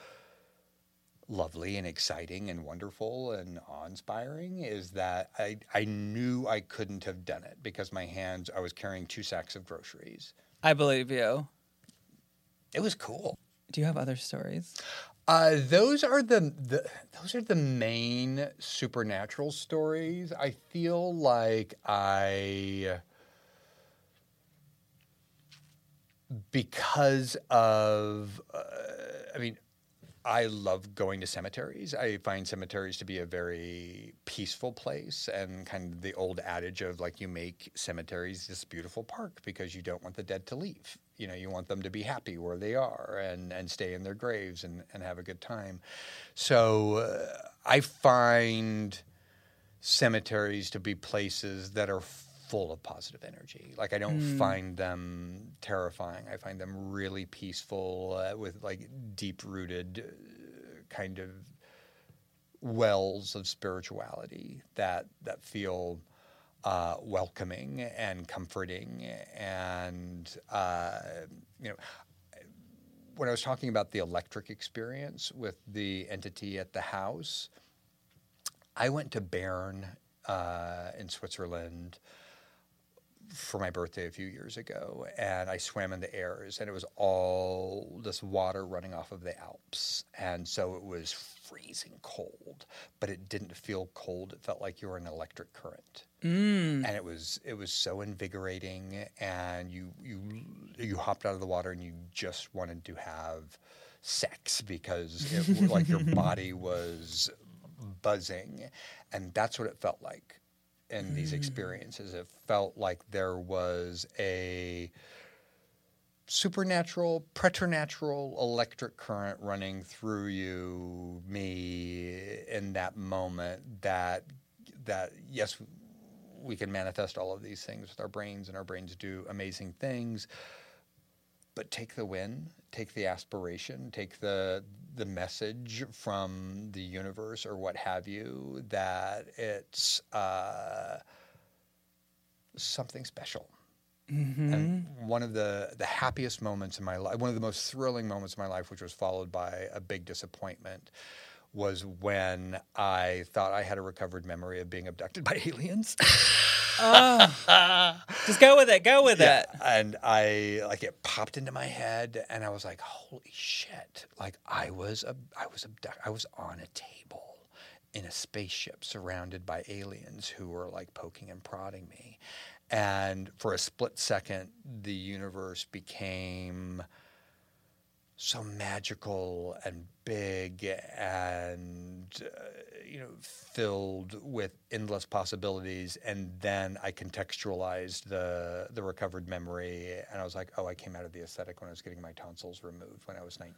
lovely and exciting and wonderful and awe-inspiring is that I I knew I couldn't have done it because my hands I was carrying two sacks of groceries. I believe you. It was cool. Do you have other stories? Uh, those are the, the those are the main supernatural stories. I feel like I because of uh, I mean I love going to cemeteries. I find cemeteries to be a very peaceful place and kind of the old adage of like you make cemeteries this beautiful park because you don't want the dead to leave. You know, you want them to be happy where they are and, and stay in their graves and, and have a good time. So uh, I find cemeteries to be places that are full of positive energy. Like I don't find them terrifying. I find them really peaceful uh, with like deep rooted uh, kind of wells of spirituality that that feel uh, welcoming and comforting and uh, you know when I was talking about the electric experience with the entity at the house, I went to Bern uh, in Switzerland for my birthday a few years ago, and I swam in the airs, and it was all this water running off of the Alps, and so it was freezing cold, but it didn't feel cold. It felt like you were in an electric current, mm. and it was it was so invigorating. And you you you hopped out of the water, and you just wanted to have sex because it, like your body was buzzing, and that's what it felt like in these experiences. It felt like there was a supernatural, preternatural electric current running through you, me, in that moment. That that yes, we can manifest all of these things with our brains, and our brains do amazing things. But take the win, take the aspiration, take the the message from the universe or what have you that it's uh, something special. Mm-hmm. And one of the, the happiest moments in my life, one of the most thrilling moments in my life, which was followed by a big disappointment, was when I thought I had a recovered memory of being abducted by aliens. oh, just go with it. Go with yeah. it. And I like it popped into my head, and I was like, "Holy shit!" Like I was a, I was abducted. I was on a table in a spaceship surrounded by aliens who were like poking and prodding me. And for a split second, the universe became so magical and big and uh, you know filled with endless possibilities. And then i contextualized the the recovered memory and i was like oh i came out of the anesthetic when i was getting my tonsils removed when i was 19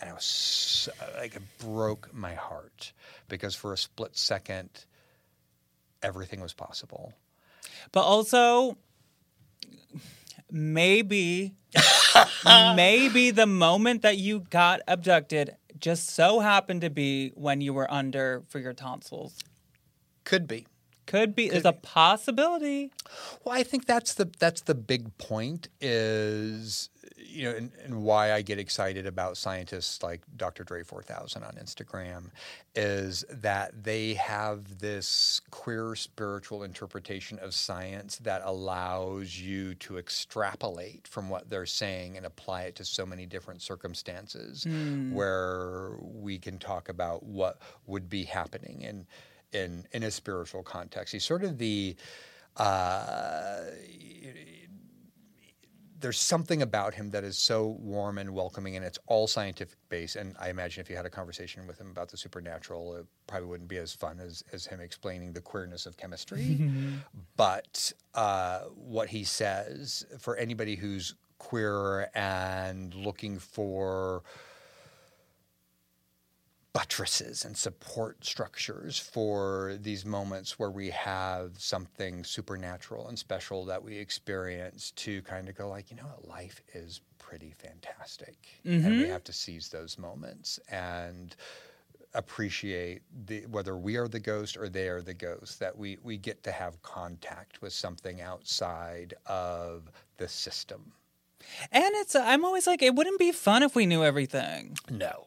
and i was so, like it broke my heart because for a split second everything was possible. But also maybe maybe the moment that you got abducted just so happened to be when you were under for your tonsils. Could be. Could be. Could There's be. a possibility. Well, I think that's the that's the big point is you know, and, and, why I get excited about scientists like Dr. Dre 4000 on Instagram is that they have this queer spiritual interpretation of science that allows you to extrapolate from what they're saying and apply it to so many different circumstances mm. where we can talk about what would be happening in in in a spiritual context. He's sort of the uh, there's something about him that is so warm and welcoming, and it's all scientific based. And I imagine if you had a conversation with him about the supernatural, it probably wouldn't be as fun as, as him explaining the queerness of chemistry. but uh, what he says for anybody who's queer and looking for buttresses and support structures for these moments where we have something supernatural and special that we experience to kind of go like you know what? Life is pretty fantastic. Mm-hmm. and we mm-hmm. have to seize those moments and appreciate the whether we are the ghost or they are the ghost that we we get to have contact with something outside of the system. And it's i'm always like it wouldn't be fun if we knew everything. No.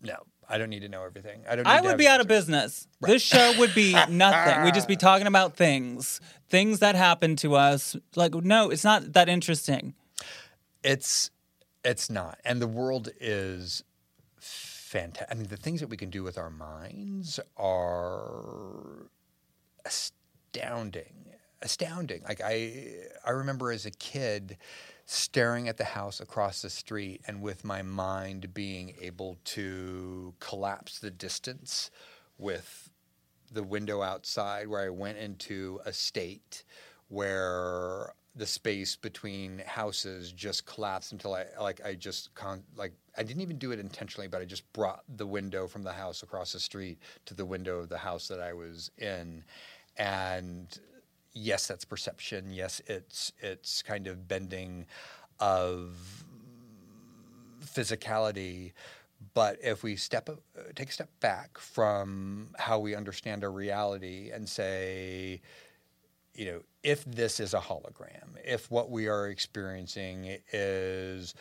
No I don't need to know everything. I don't. Need to I would be out of business. Right. This show would be nothing. We'd just be talking about things, things that happen to us. Like, no, it's not that interesting. It's, it's not, and the world is fantastic. I mean, the things that we can do with our minds are astounding. Astounding. Like I, I remember as a kid staring at the house across the street and with my mind being able to collapse the distance with the window outside where I went into a state where the space between houses just collapsed until I like I just con- like I didn't even do it intentionally but I just brought the window from the house across the street to the window of the house that I was in. And yes, that's perception. Yes, it's it's kind of bending of physicality. But if we step uh, take a step back from how we understand our reality and say, you know, if this is a hologram, if what we are experiencing is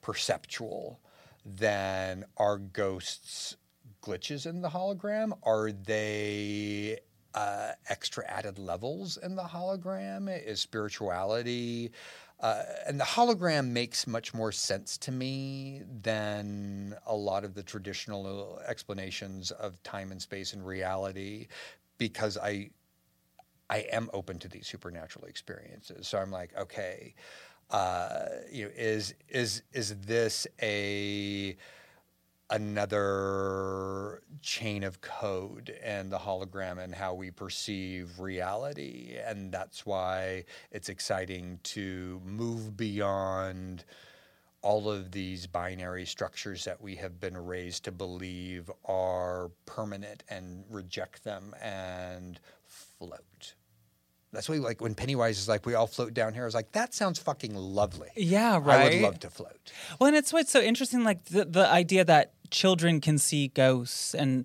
perceptual, then are ghosts glitches in the hologram? Are they uh, extra added levels in the hologram is spirituality. Uh, and the hologram makes much more sense to me than a lot of the traditional explanations of time and space and reality because I I am open to these supernatural experiences. So I'm like, okay, uh, you know, is is is this a another chain of code and the hologram and how we perceive reality. And that's why it's exciting to move beyond all of these binary structures that we have been raised to believe are permanent and reject them and float. That's why, like, when Pennywise is like, "We all float down here," I was like, "That sounds fucking lovely." Yeah, right. I would love to float. Well, and it's what's so interesting, like the, the idea that children can see ghosts, and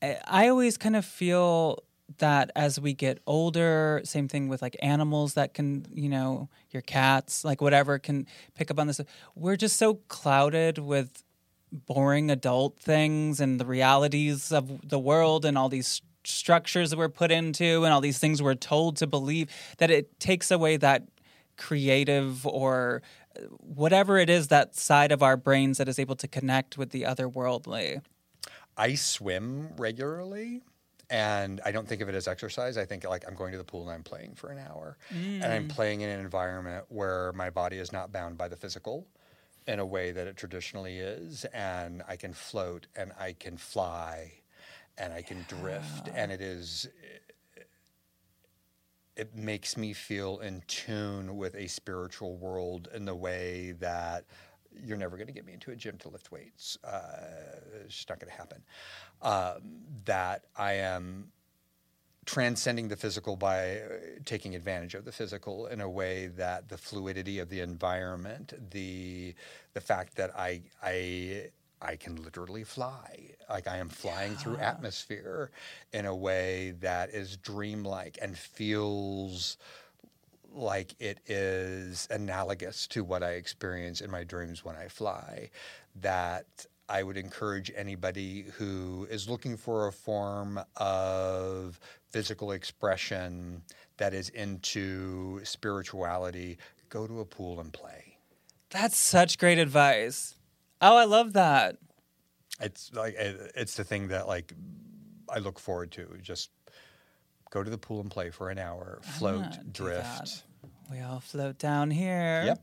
uh, I always kind of feel that as we get older, same thing with like animals that can, you know, your cats, like whatever, can pick up on this. We're just so clouded with boring adult things and the realities of the world and all these structures that we're put into and all these things we're told to believe that it takes away that creative or whatever it is that side of our brains that is able to connect with the otherworldly. I swim regularly and I don't think of it as exercise. I think like I'm going to the pool and I'm playing for an hour. And I'm mm. playing in an environment where my body is not bound by the physical in a way that it traditionally is and I can float and I can fly and I can drift and it is it makes me feel in tune with a spiritual world in the way that you're never going to get me into a gym to lift weights. Uh, it's just not going to happen. Um, that I am transcending the physical by uh, taking advantage of the physical in a way that the fluidity of the environment, the the fact that I I I can literally fly. Like I am flying through atmosphere in a way that is dreamlike and feels like it is analogous to what I experience in my dreams when I fly. That I would encourage anybody who is looking for a form of physical expression that is into spirituality, go to a pool and play. That's such great advice. Oh, I love that. It's like it- it's the thing that like I look forward to. Just go to the pool and play for an hour, float, drift. We all float down here. Yep.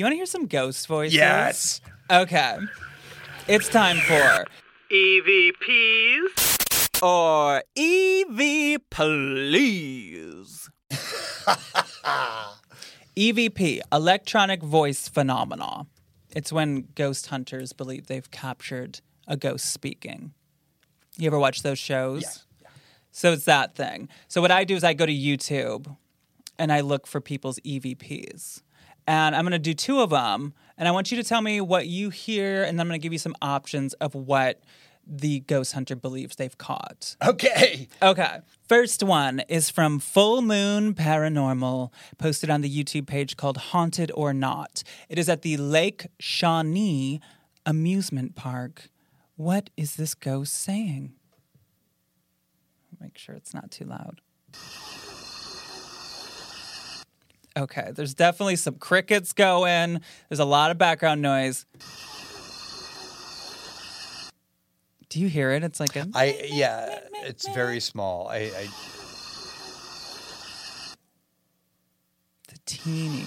You want to hear some ghost voices? Yes. Okay. It's time for EVPs or EV Please. EVP, electronic voice phenomena. It's when ghost hunters believe they've captured a ghost speaking. You ever watch those shows? Yeah. So it's that thing. So what I do is I go to YouTube and I look for people's EVPs. And I'm going to do two of them. And I want you to tell me what you hear. And then I'm going to give you some options of what the ghost hunter believes they've caught. Okay. Okay. First one is from Full Moon Paranormal, posted on the YouTube page called Haunted or Not. It is at the Lake Shawnee Amusement Park. What is this ghost saying? Make sure it's not too loud. Okay, there's definitely some crickets going. There's a lot of background noise. Do you hear it? It's like a I yeah, it's very small. I, I the teeny,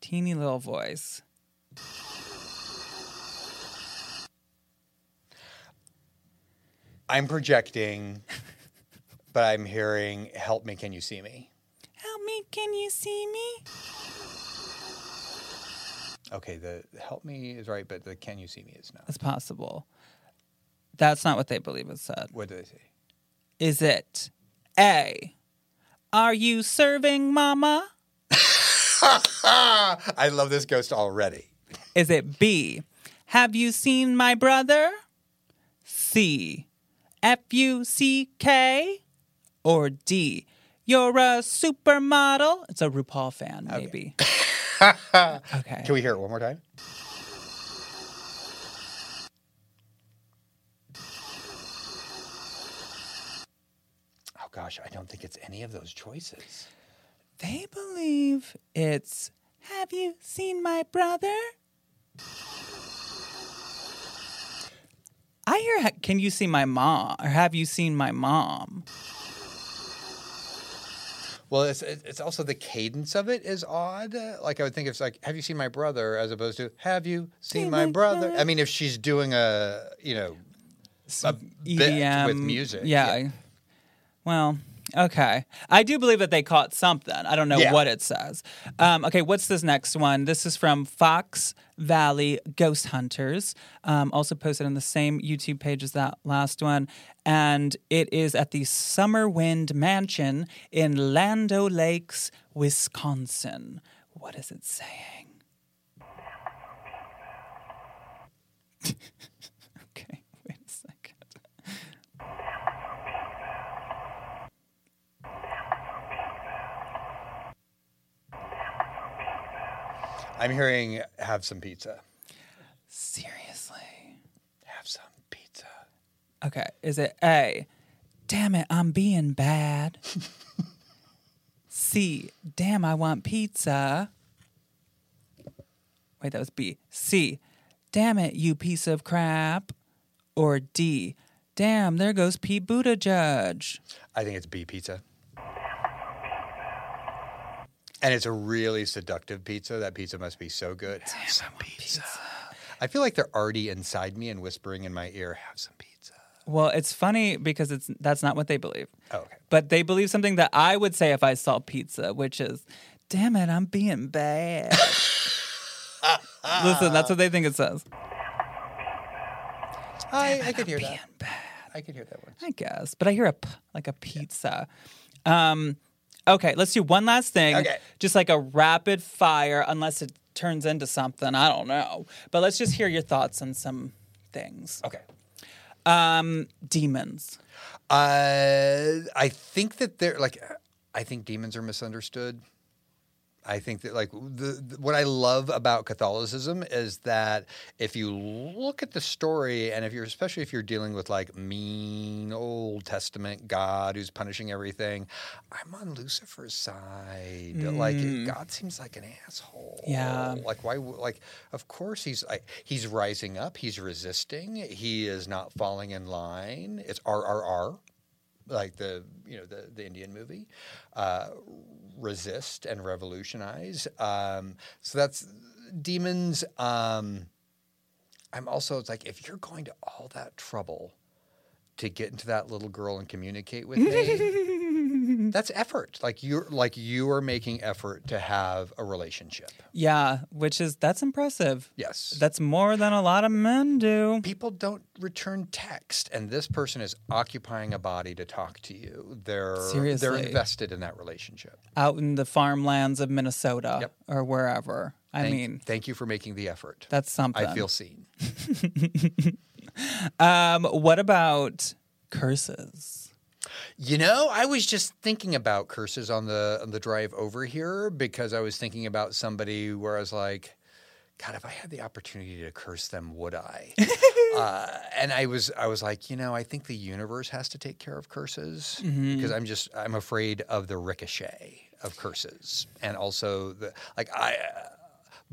teeny little voice. I'm projecting, but I'm hearing "Help me, can you see me?" Help me, can you see me? Okay, the help me is right, but the can you see me is not. It's possible. That's not what they believe it said. What do they say? Is it A? Are you serving mama? I love this ghost already. Is it B? Have you seen my brother? C. F U C K? Or D? You're a supermodel? It's a RuPaul fan, maybe. okay. Can we hear it one more time? Oh gosh, I don't think it's any of those choices. They believe it's Have you seen my brother? I hear Can you see my mom? Or have you seen my mom? Well, it's it's also the cadence of it is odd. Like I would think it's like, "Have you seen my brother?" as opposed to "Have you seen my brother?" I mean, if she's doing a you know a bit with music, E Yeah. Well, okay. I do believe that they caught something. I don't know Yeah. what it says. Um, okay, what's this next one? This is from Fox Valley Ghost Hunters, um, also posted on the same YouTube page as that last one. And it is at the Summer Wind Mansion in Land O' Lakes, Wisconsin. What is it saying? okay, wait a second. I'm hearing "Have some pizza." Seriously. Have some pizza. Okay, is it A? Damn it, I'm being bad. C. Damn, I want pizza. Wait, that was B. C. Damn it, you piece of crap. Or D. Damn, there goes Pete Buttigieg. I think it's B pizza. And it's a really seductive pizza. That pizza must be so good. Have some pizza. I feel like they're already inside me and whispering in my ear, "Have some pizza." Well, it's funny because it's that's not what they believe. Oh, okay. But they believe something that I would say if I saw pizza, which is, damn it, I'm being bad. Listen, that's what they think it says. I, I could hear that. bad. I could hear that one. I guess, but I hear a p like a pizza. Um, okay, let's do one last thing. Okay. Just like a rapid fire, unless it turns into something. I don't know. But let's just hear your thoughts on some things. Okay. Um, demons. Uh, I think that they're like, I think demons are misunderstood. I think that like the, the what I love about Catholicism is that if you look at the story and if you're especially if you're dealing with like mean Old Testament God who's punishing everything, I'm on Lucifer's side. Like God seems like an asshole. Yeah. Like why? Like of course he's like he's rising up. He's resisting. He is not falling in line. It's RRR like the you know the the Indian movie, uh, resist and revolutionize. Um, so that's demons. Um, I'm also it's like if you're going to all that trouble to get into that little girl and communicate with me, that's effort. Like you're like you are making effort to have a relationship. Yeah, which is that's impressive. Yes. That's more than a lot of men do. people don't return text and this person is occupying a body to talk to you they're they're invested in that relationship Out in the farmlands of Minnesota Yep. or wherever. I Thank, mean, thank you for making the effort. that's something. I feel seen. Um, what about curses? You know, I was just thinking about curses on the on the drive over here because I was thinking about somebody where I was like, God, if I had the opportunity to curse them, would I? uh, and I was I was like, you know, I think the universe has to take care of curses because I'm just I'm afraid of the ricochet of curses and also the like I. Uh,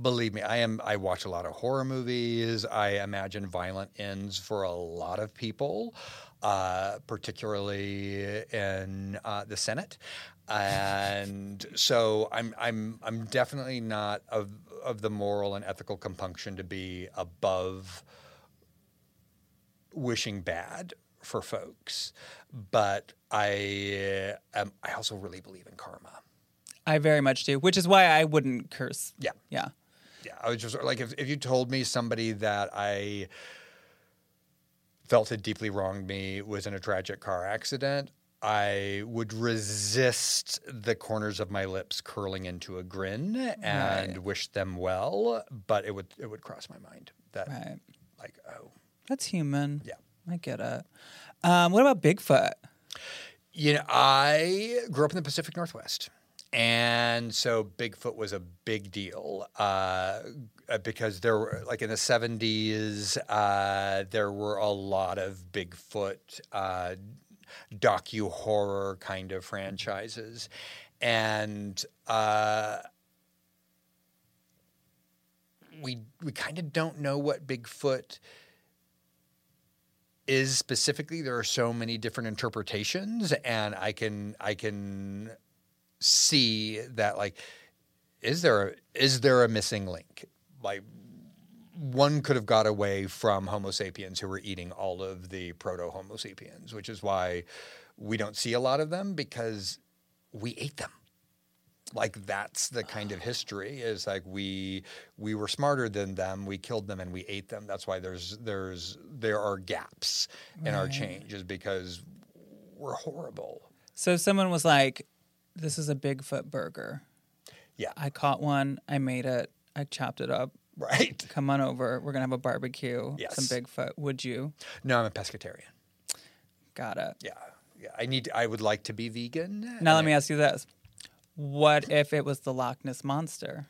Believe me, I am. I watch a lot of horror movies. I imagine violent ends for a lot of people, uh, particularly in uh, the Senate, and so I'm. I'm. I'm definitely not of of the moral and ethical compunction to be above wishing bad for folks, but I. am I also really believe in karma. I very much do, which is why I wouldn't curse. Yeah. Yeah. Yeah, I was just like if, if you told me somebody that I felt had deeply wronged me was in a tragic car accident, I would resist the corners of my lips curling into a grin and wish them well, but it would it would cross my mind that Right. like oh That's human. Yeah. I get it. Um, what about Bigfoot? You know, I grew up in the Pacific Northwest. And so Bigfoot was a big deal uh, because there were, like in the 70s, uh, there were a lot of Bigfoot uh, docu horror kind of franchises. And uh, we, we kind of don't know what Bigfoot is specifically there are so many different interpretations and i can i can see that like is there a, is there a missing link like one could have got away from homo sapiens who were eating all of the proto homo sapiens which is why we don't see a lot of them because we ate them like that's the kind of history is like we we were smarter than them we killed them and we ate them that's why there's there's there are gaps in our change is because we're horrible So someone was like, "This is a Bigfoot burger." yeah I caught one. I made it. I chopped it up. right Come on over. We're gonna have a barbecue. Yes. Some Bigfoot. Would you? no i'm a pescatarian Got it. yeah yeah i need i would like to be vegan Now let and me ask you this: What if it was the Loch Ness monster?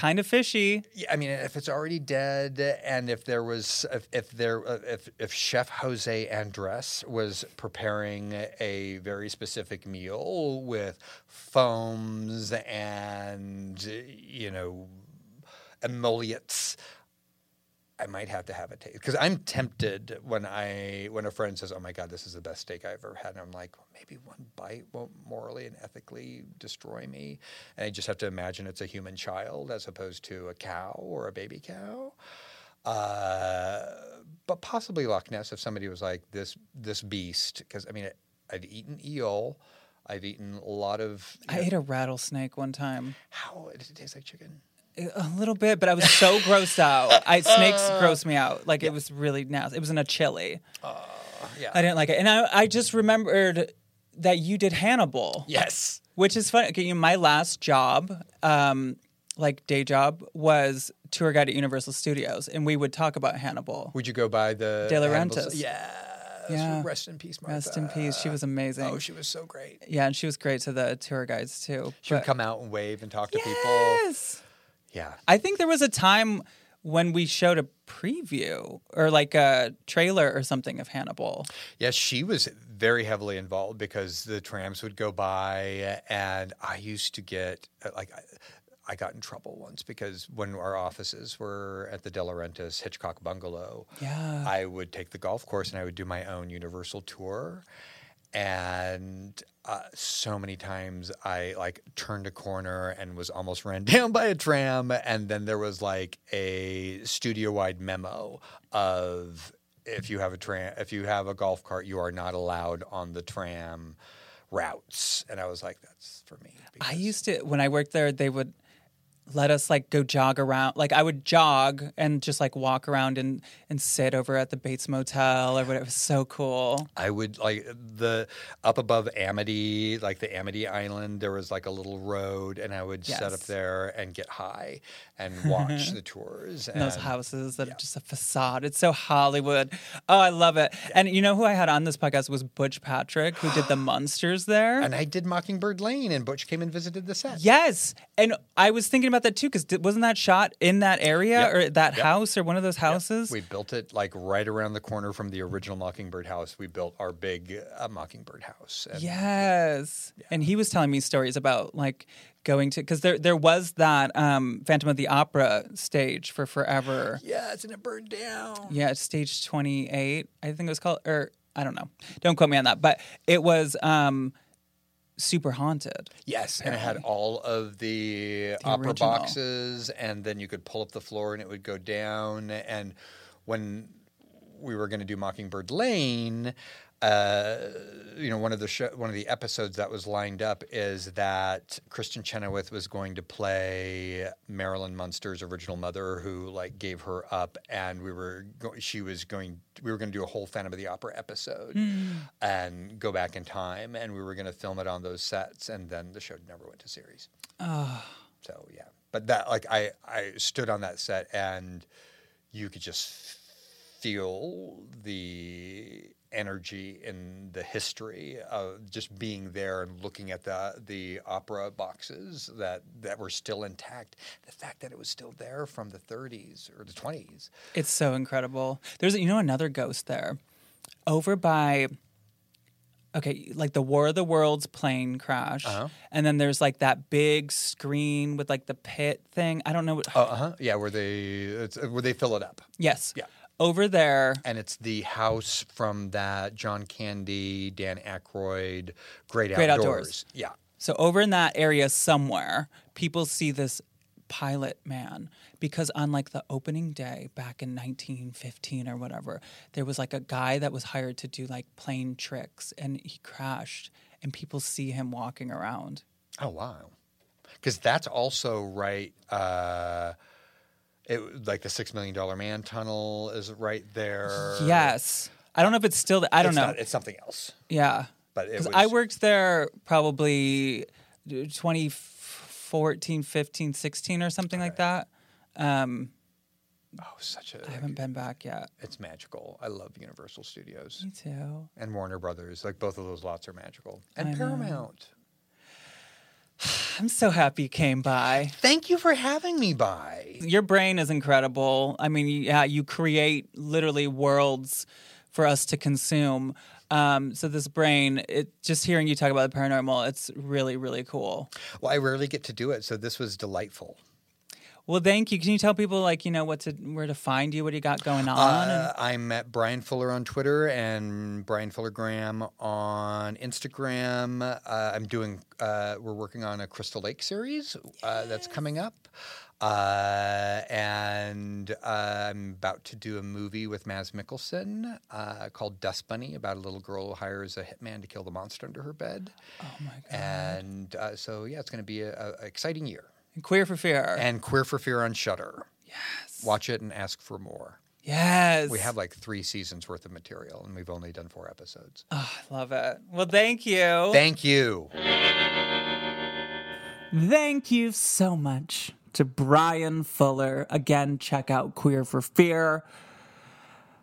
Kind of fishy. Yeah, I mean, if it's already dead, and if there was, if, if there, uh, if if Chef Jose Andres was preparing a very specific meal with foams and you know emollients, I might have to have a taste because I'm tempted when I when a friend says, "Oh my God, this is the best steak I've ever had," and I'm like, well, maybe one bite won't morally and ethically destroy me, and I just have to imagine it's a human child as opposed to a cow or a baby cow. Uh, but possibly Loch Ness if somebody was like this this beast because I mean I've eaten eel, I've eaten a lot of. I know- ate a rattlesnake one time. how did it taste like chicken? A little bit, but I was so grossed out. I snakes grossed me out. Like it was really nasty. It was in a chili. Yeah. I didn't like it, and I I just remembered that you did Hannibal. Yes. Which is funny. Okay, you know, my last job, um, like day job, was tour guide at Universal Studios, and we would talk about Hannibal. Would you go by the De Laurentiis. Yeah. Yeah. Rest in peace, Martha. Rest in peace. She was amazing. Oh, she was so great. yeah, and she was great to the tour guides too. She would come out and wave and talk to people. Yes. Yeah. I think there was a time when we showed a preview or like a trailer or something of Hannibal. Yes, she was very heavily involved because the trams would go by, and I used to get like. I, I got in trouble once because when our offices were at the De Laurentiis Hitchcock Bungalow, Yeah. I would take the golf course and I would do my own Universal tour. And uh, so many times I like turned a corner and was almost ran down by a tram. And then there was like a studio wide memo of if you have a tram, if you have a golf cart, you are not allowed on the tram routes. And I was like, that's for me. I used to when I worked there, they would let us like go jog around. Like I would jog and just like walk around and and sit over at the Bates Motel or whatever. It was so cool. I would like the up above Amity, like the Amity Island. There was like a little road, and I would set up there and get high and watch the tours. And those houses that are just a facade. It's so Hollywood. Oh, I love it. And you know who I had on this podcast was Butch Patrick, who did the Monsters there. And I did Mockingbird Lane, and Butch came and visited the set. Yes, and I was thinking about that too because wasn't that shot in that area Yep. or that Yep. house or one of those houses? We built it like right around the corner from the original Mockingbird house. We built our big uh, Mockingbird house. And Yes, and he was telling me stories about like going to because there there was that um, Phantom of the Opera stage for forever. Yes, and it burned down. Yeah, stage twenty eight, I think it was called, or I don't know. Don't quote me on that, but it was um, super haunted. Yes, and it had all of the, opera original. boxes, and then you could pull up the floor and it would go down. And when we were going to do Mockingbird Lane, uh, you know, one of the show, one of the episodes that was lined up is that Kristin Chenoweth was going to play Marilyn Munster's original mother, who like gave her up, and we were go- she was going we were going to do a whole Phantom of the Opera episode and go back in time, and we were going to film it on those sets, and then the show never went to series. So yeah, but that like I I stood on that set and you could just feel the energy in the history of just being there and looking at the the opera boxes that that were still intact. The fact that it was still there from the 30s or the 20s. It's so incredible. There's, you know, another ghost there over by, okay, like the War of the Worlds plane crash. Uh-huh. And then there's like that big screen with like the pit thing. I don't know what. Uh huh. Yeah, where they it's, where they fill it up. yes. Yeah. Over there. And it's the house from that John Candy, Dan Aykroyd, Great, Great Outdoors. Outdoors. Yeah. So over in that area somewhere, people see this pilot man because on like the opening day back in 1915 or whatever, there was like a guy that was hired to do like plane tricks and he crashed and people see him walking around. Oh wow, because that's also right. Uh, it like the Six Million Dollar Man tunnel is right there. Yes. I don't know if it's still I don't It's know. not- it's something else. yeah. But was, I worked there probably 2014, 15, 16 or something like that. Um Oh, such a. I haven't been back yet. It's magical. I love Universal Studios Me too. and Warner Brothers. Like both of those lots are magical. And I know. I'm so happy you came by. Thank you for having me by. Your brain is incredible. I mean, yeah, you create literally worlds for us to consume. Um, so this brain, it just hearing you talk about the paranormal, it's really, really cool. Well, I rarely get to do it, so this was delightful. Well, thank you. Can you tell people like you know what to where to find you? What do you got going on? Uh, I'm at Bryan Fuller on Twitter and Bryan Fuller Graham on Instagram. Uh, I'm doing. Uh, we're working on a Crystal Lake series uh, that's coming up, uh, and uh, I'm about to do a movie with Mads Mikkelsen uh, called Dust Bunny about a little girl who hires a hitman to kill the monster under her bed. oh my god! And uh, so yeah, it's going to be a, a exciting year. Queer for fear. And Queer for Fear on Shudder. Yes. Watch it and ask for more. yes, We have like three seasons worth of material, and we've only done four episodes. Oh, I love it. Well, thank you. Thank you. Thank you so much to Bryan Fuller. Again, check out Queer for Fear.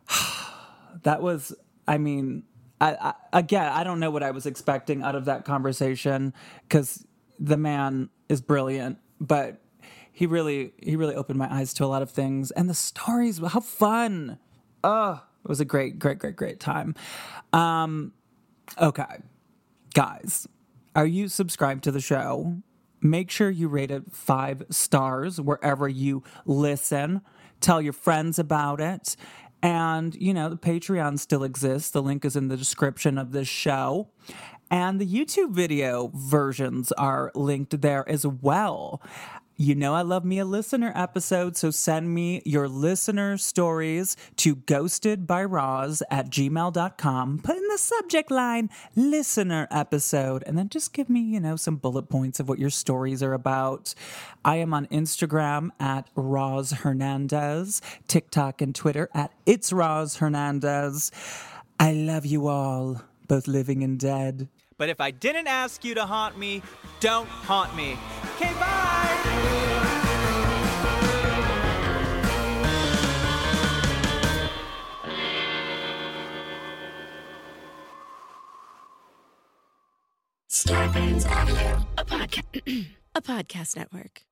that was, I mean, I, I, again, I don't know what I was expecting out of that conversation because the man is brilliant, but he really, he really opened my eyes to a lot of things and the stories. How fun! Oh, it was a great, great, great, great time. Um, okay, guys, are you subscribed to the show? Make sure you rate it five stars wherever you listen. Tell your friends about it. And, you know, the Patreon still exists. The link is in the description of this show. And the YouTube video versions are linked there as well. You know, I love me a listener episode, so send me your listener stories to ghostedbyroz at gmail.com. Put in the subject line, listener episode, and then just give me, you know, some bullet points of what your stories are about. I am on Instagram at Roz Hernandez, TikTok and Twitter at It's Roz Hernandez. I love you all, both living and dead. But if I didn't ask you to haunt me, don't haunt me. Okay, bye! Starburns Audio, a, a podcast network.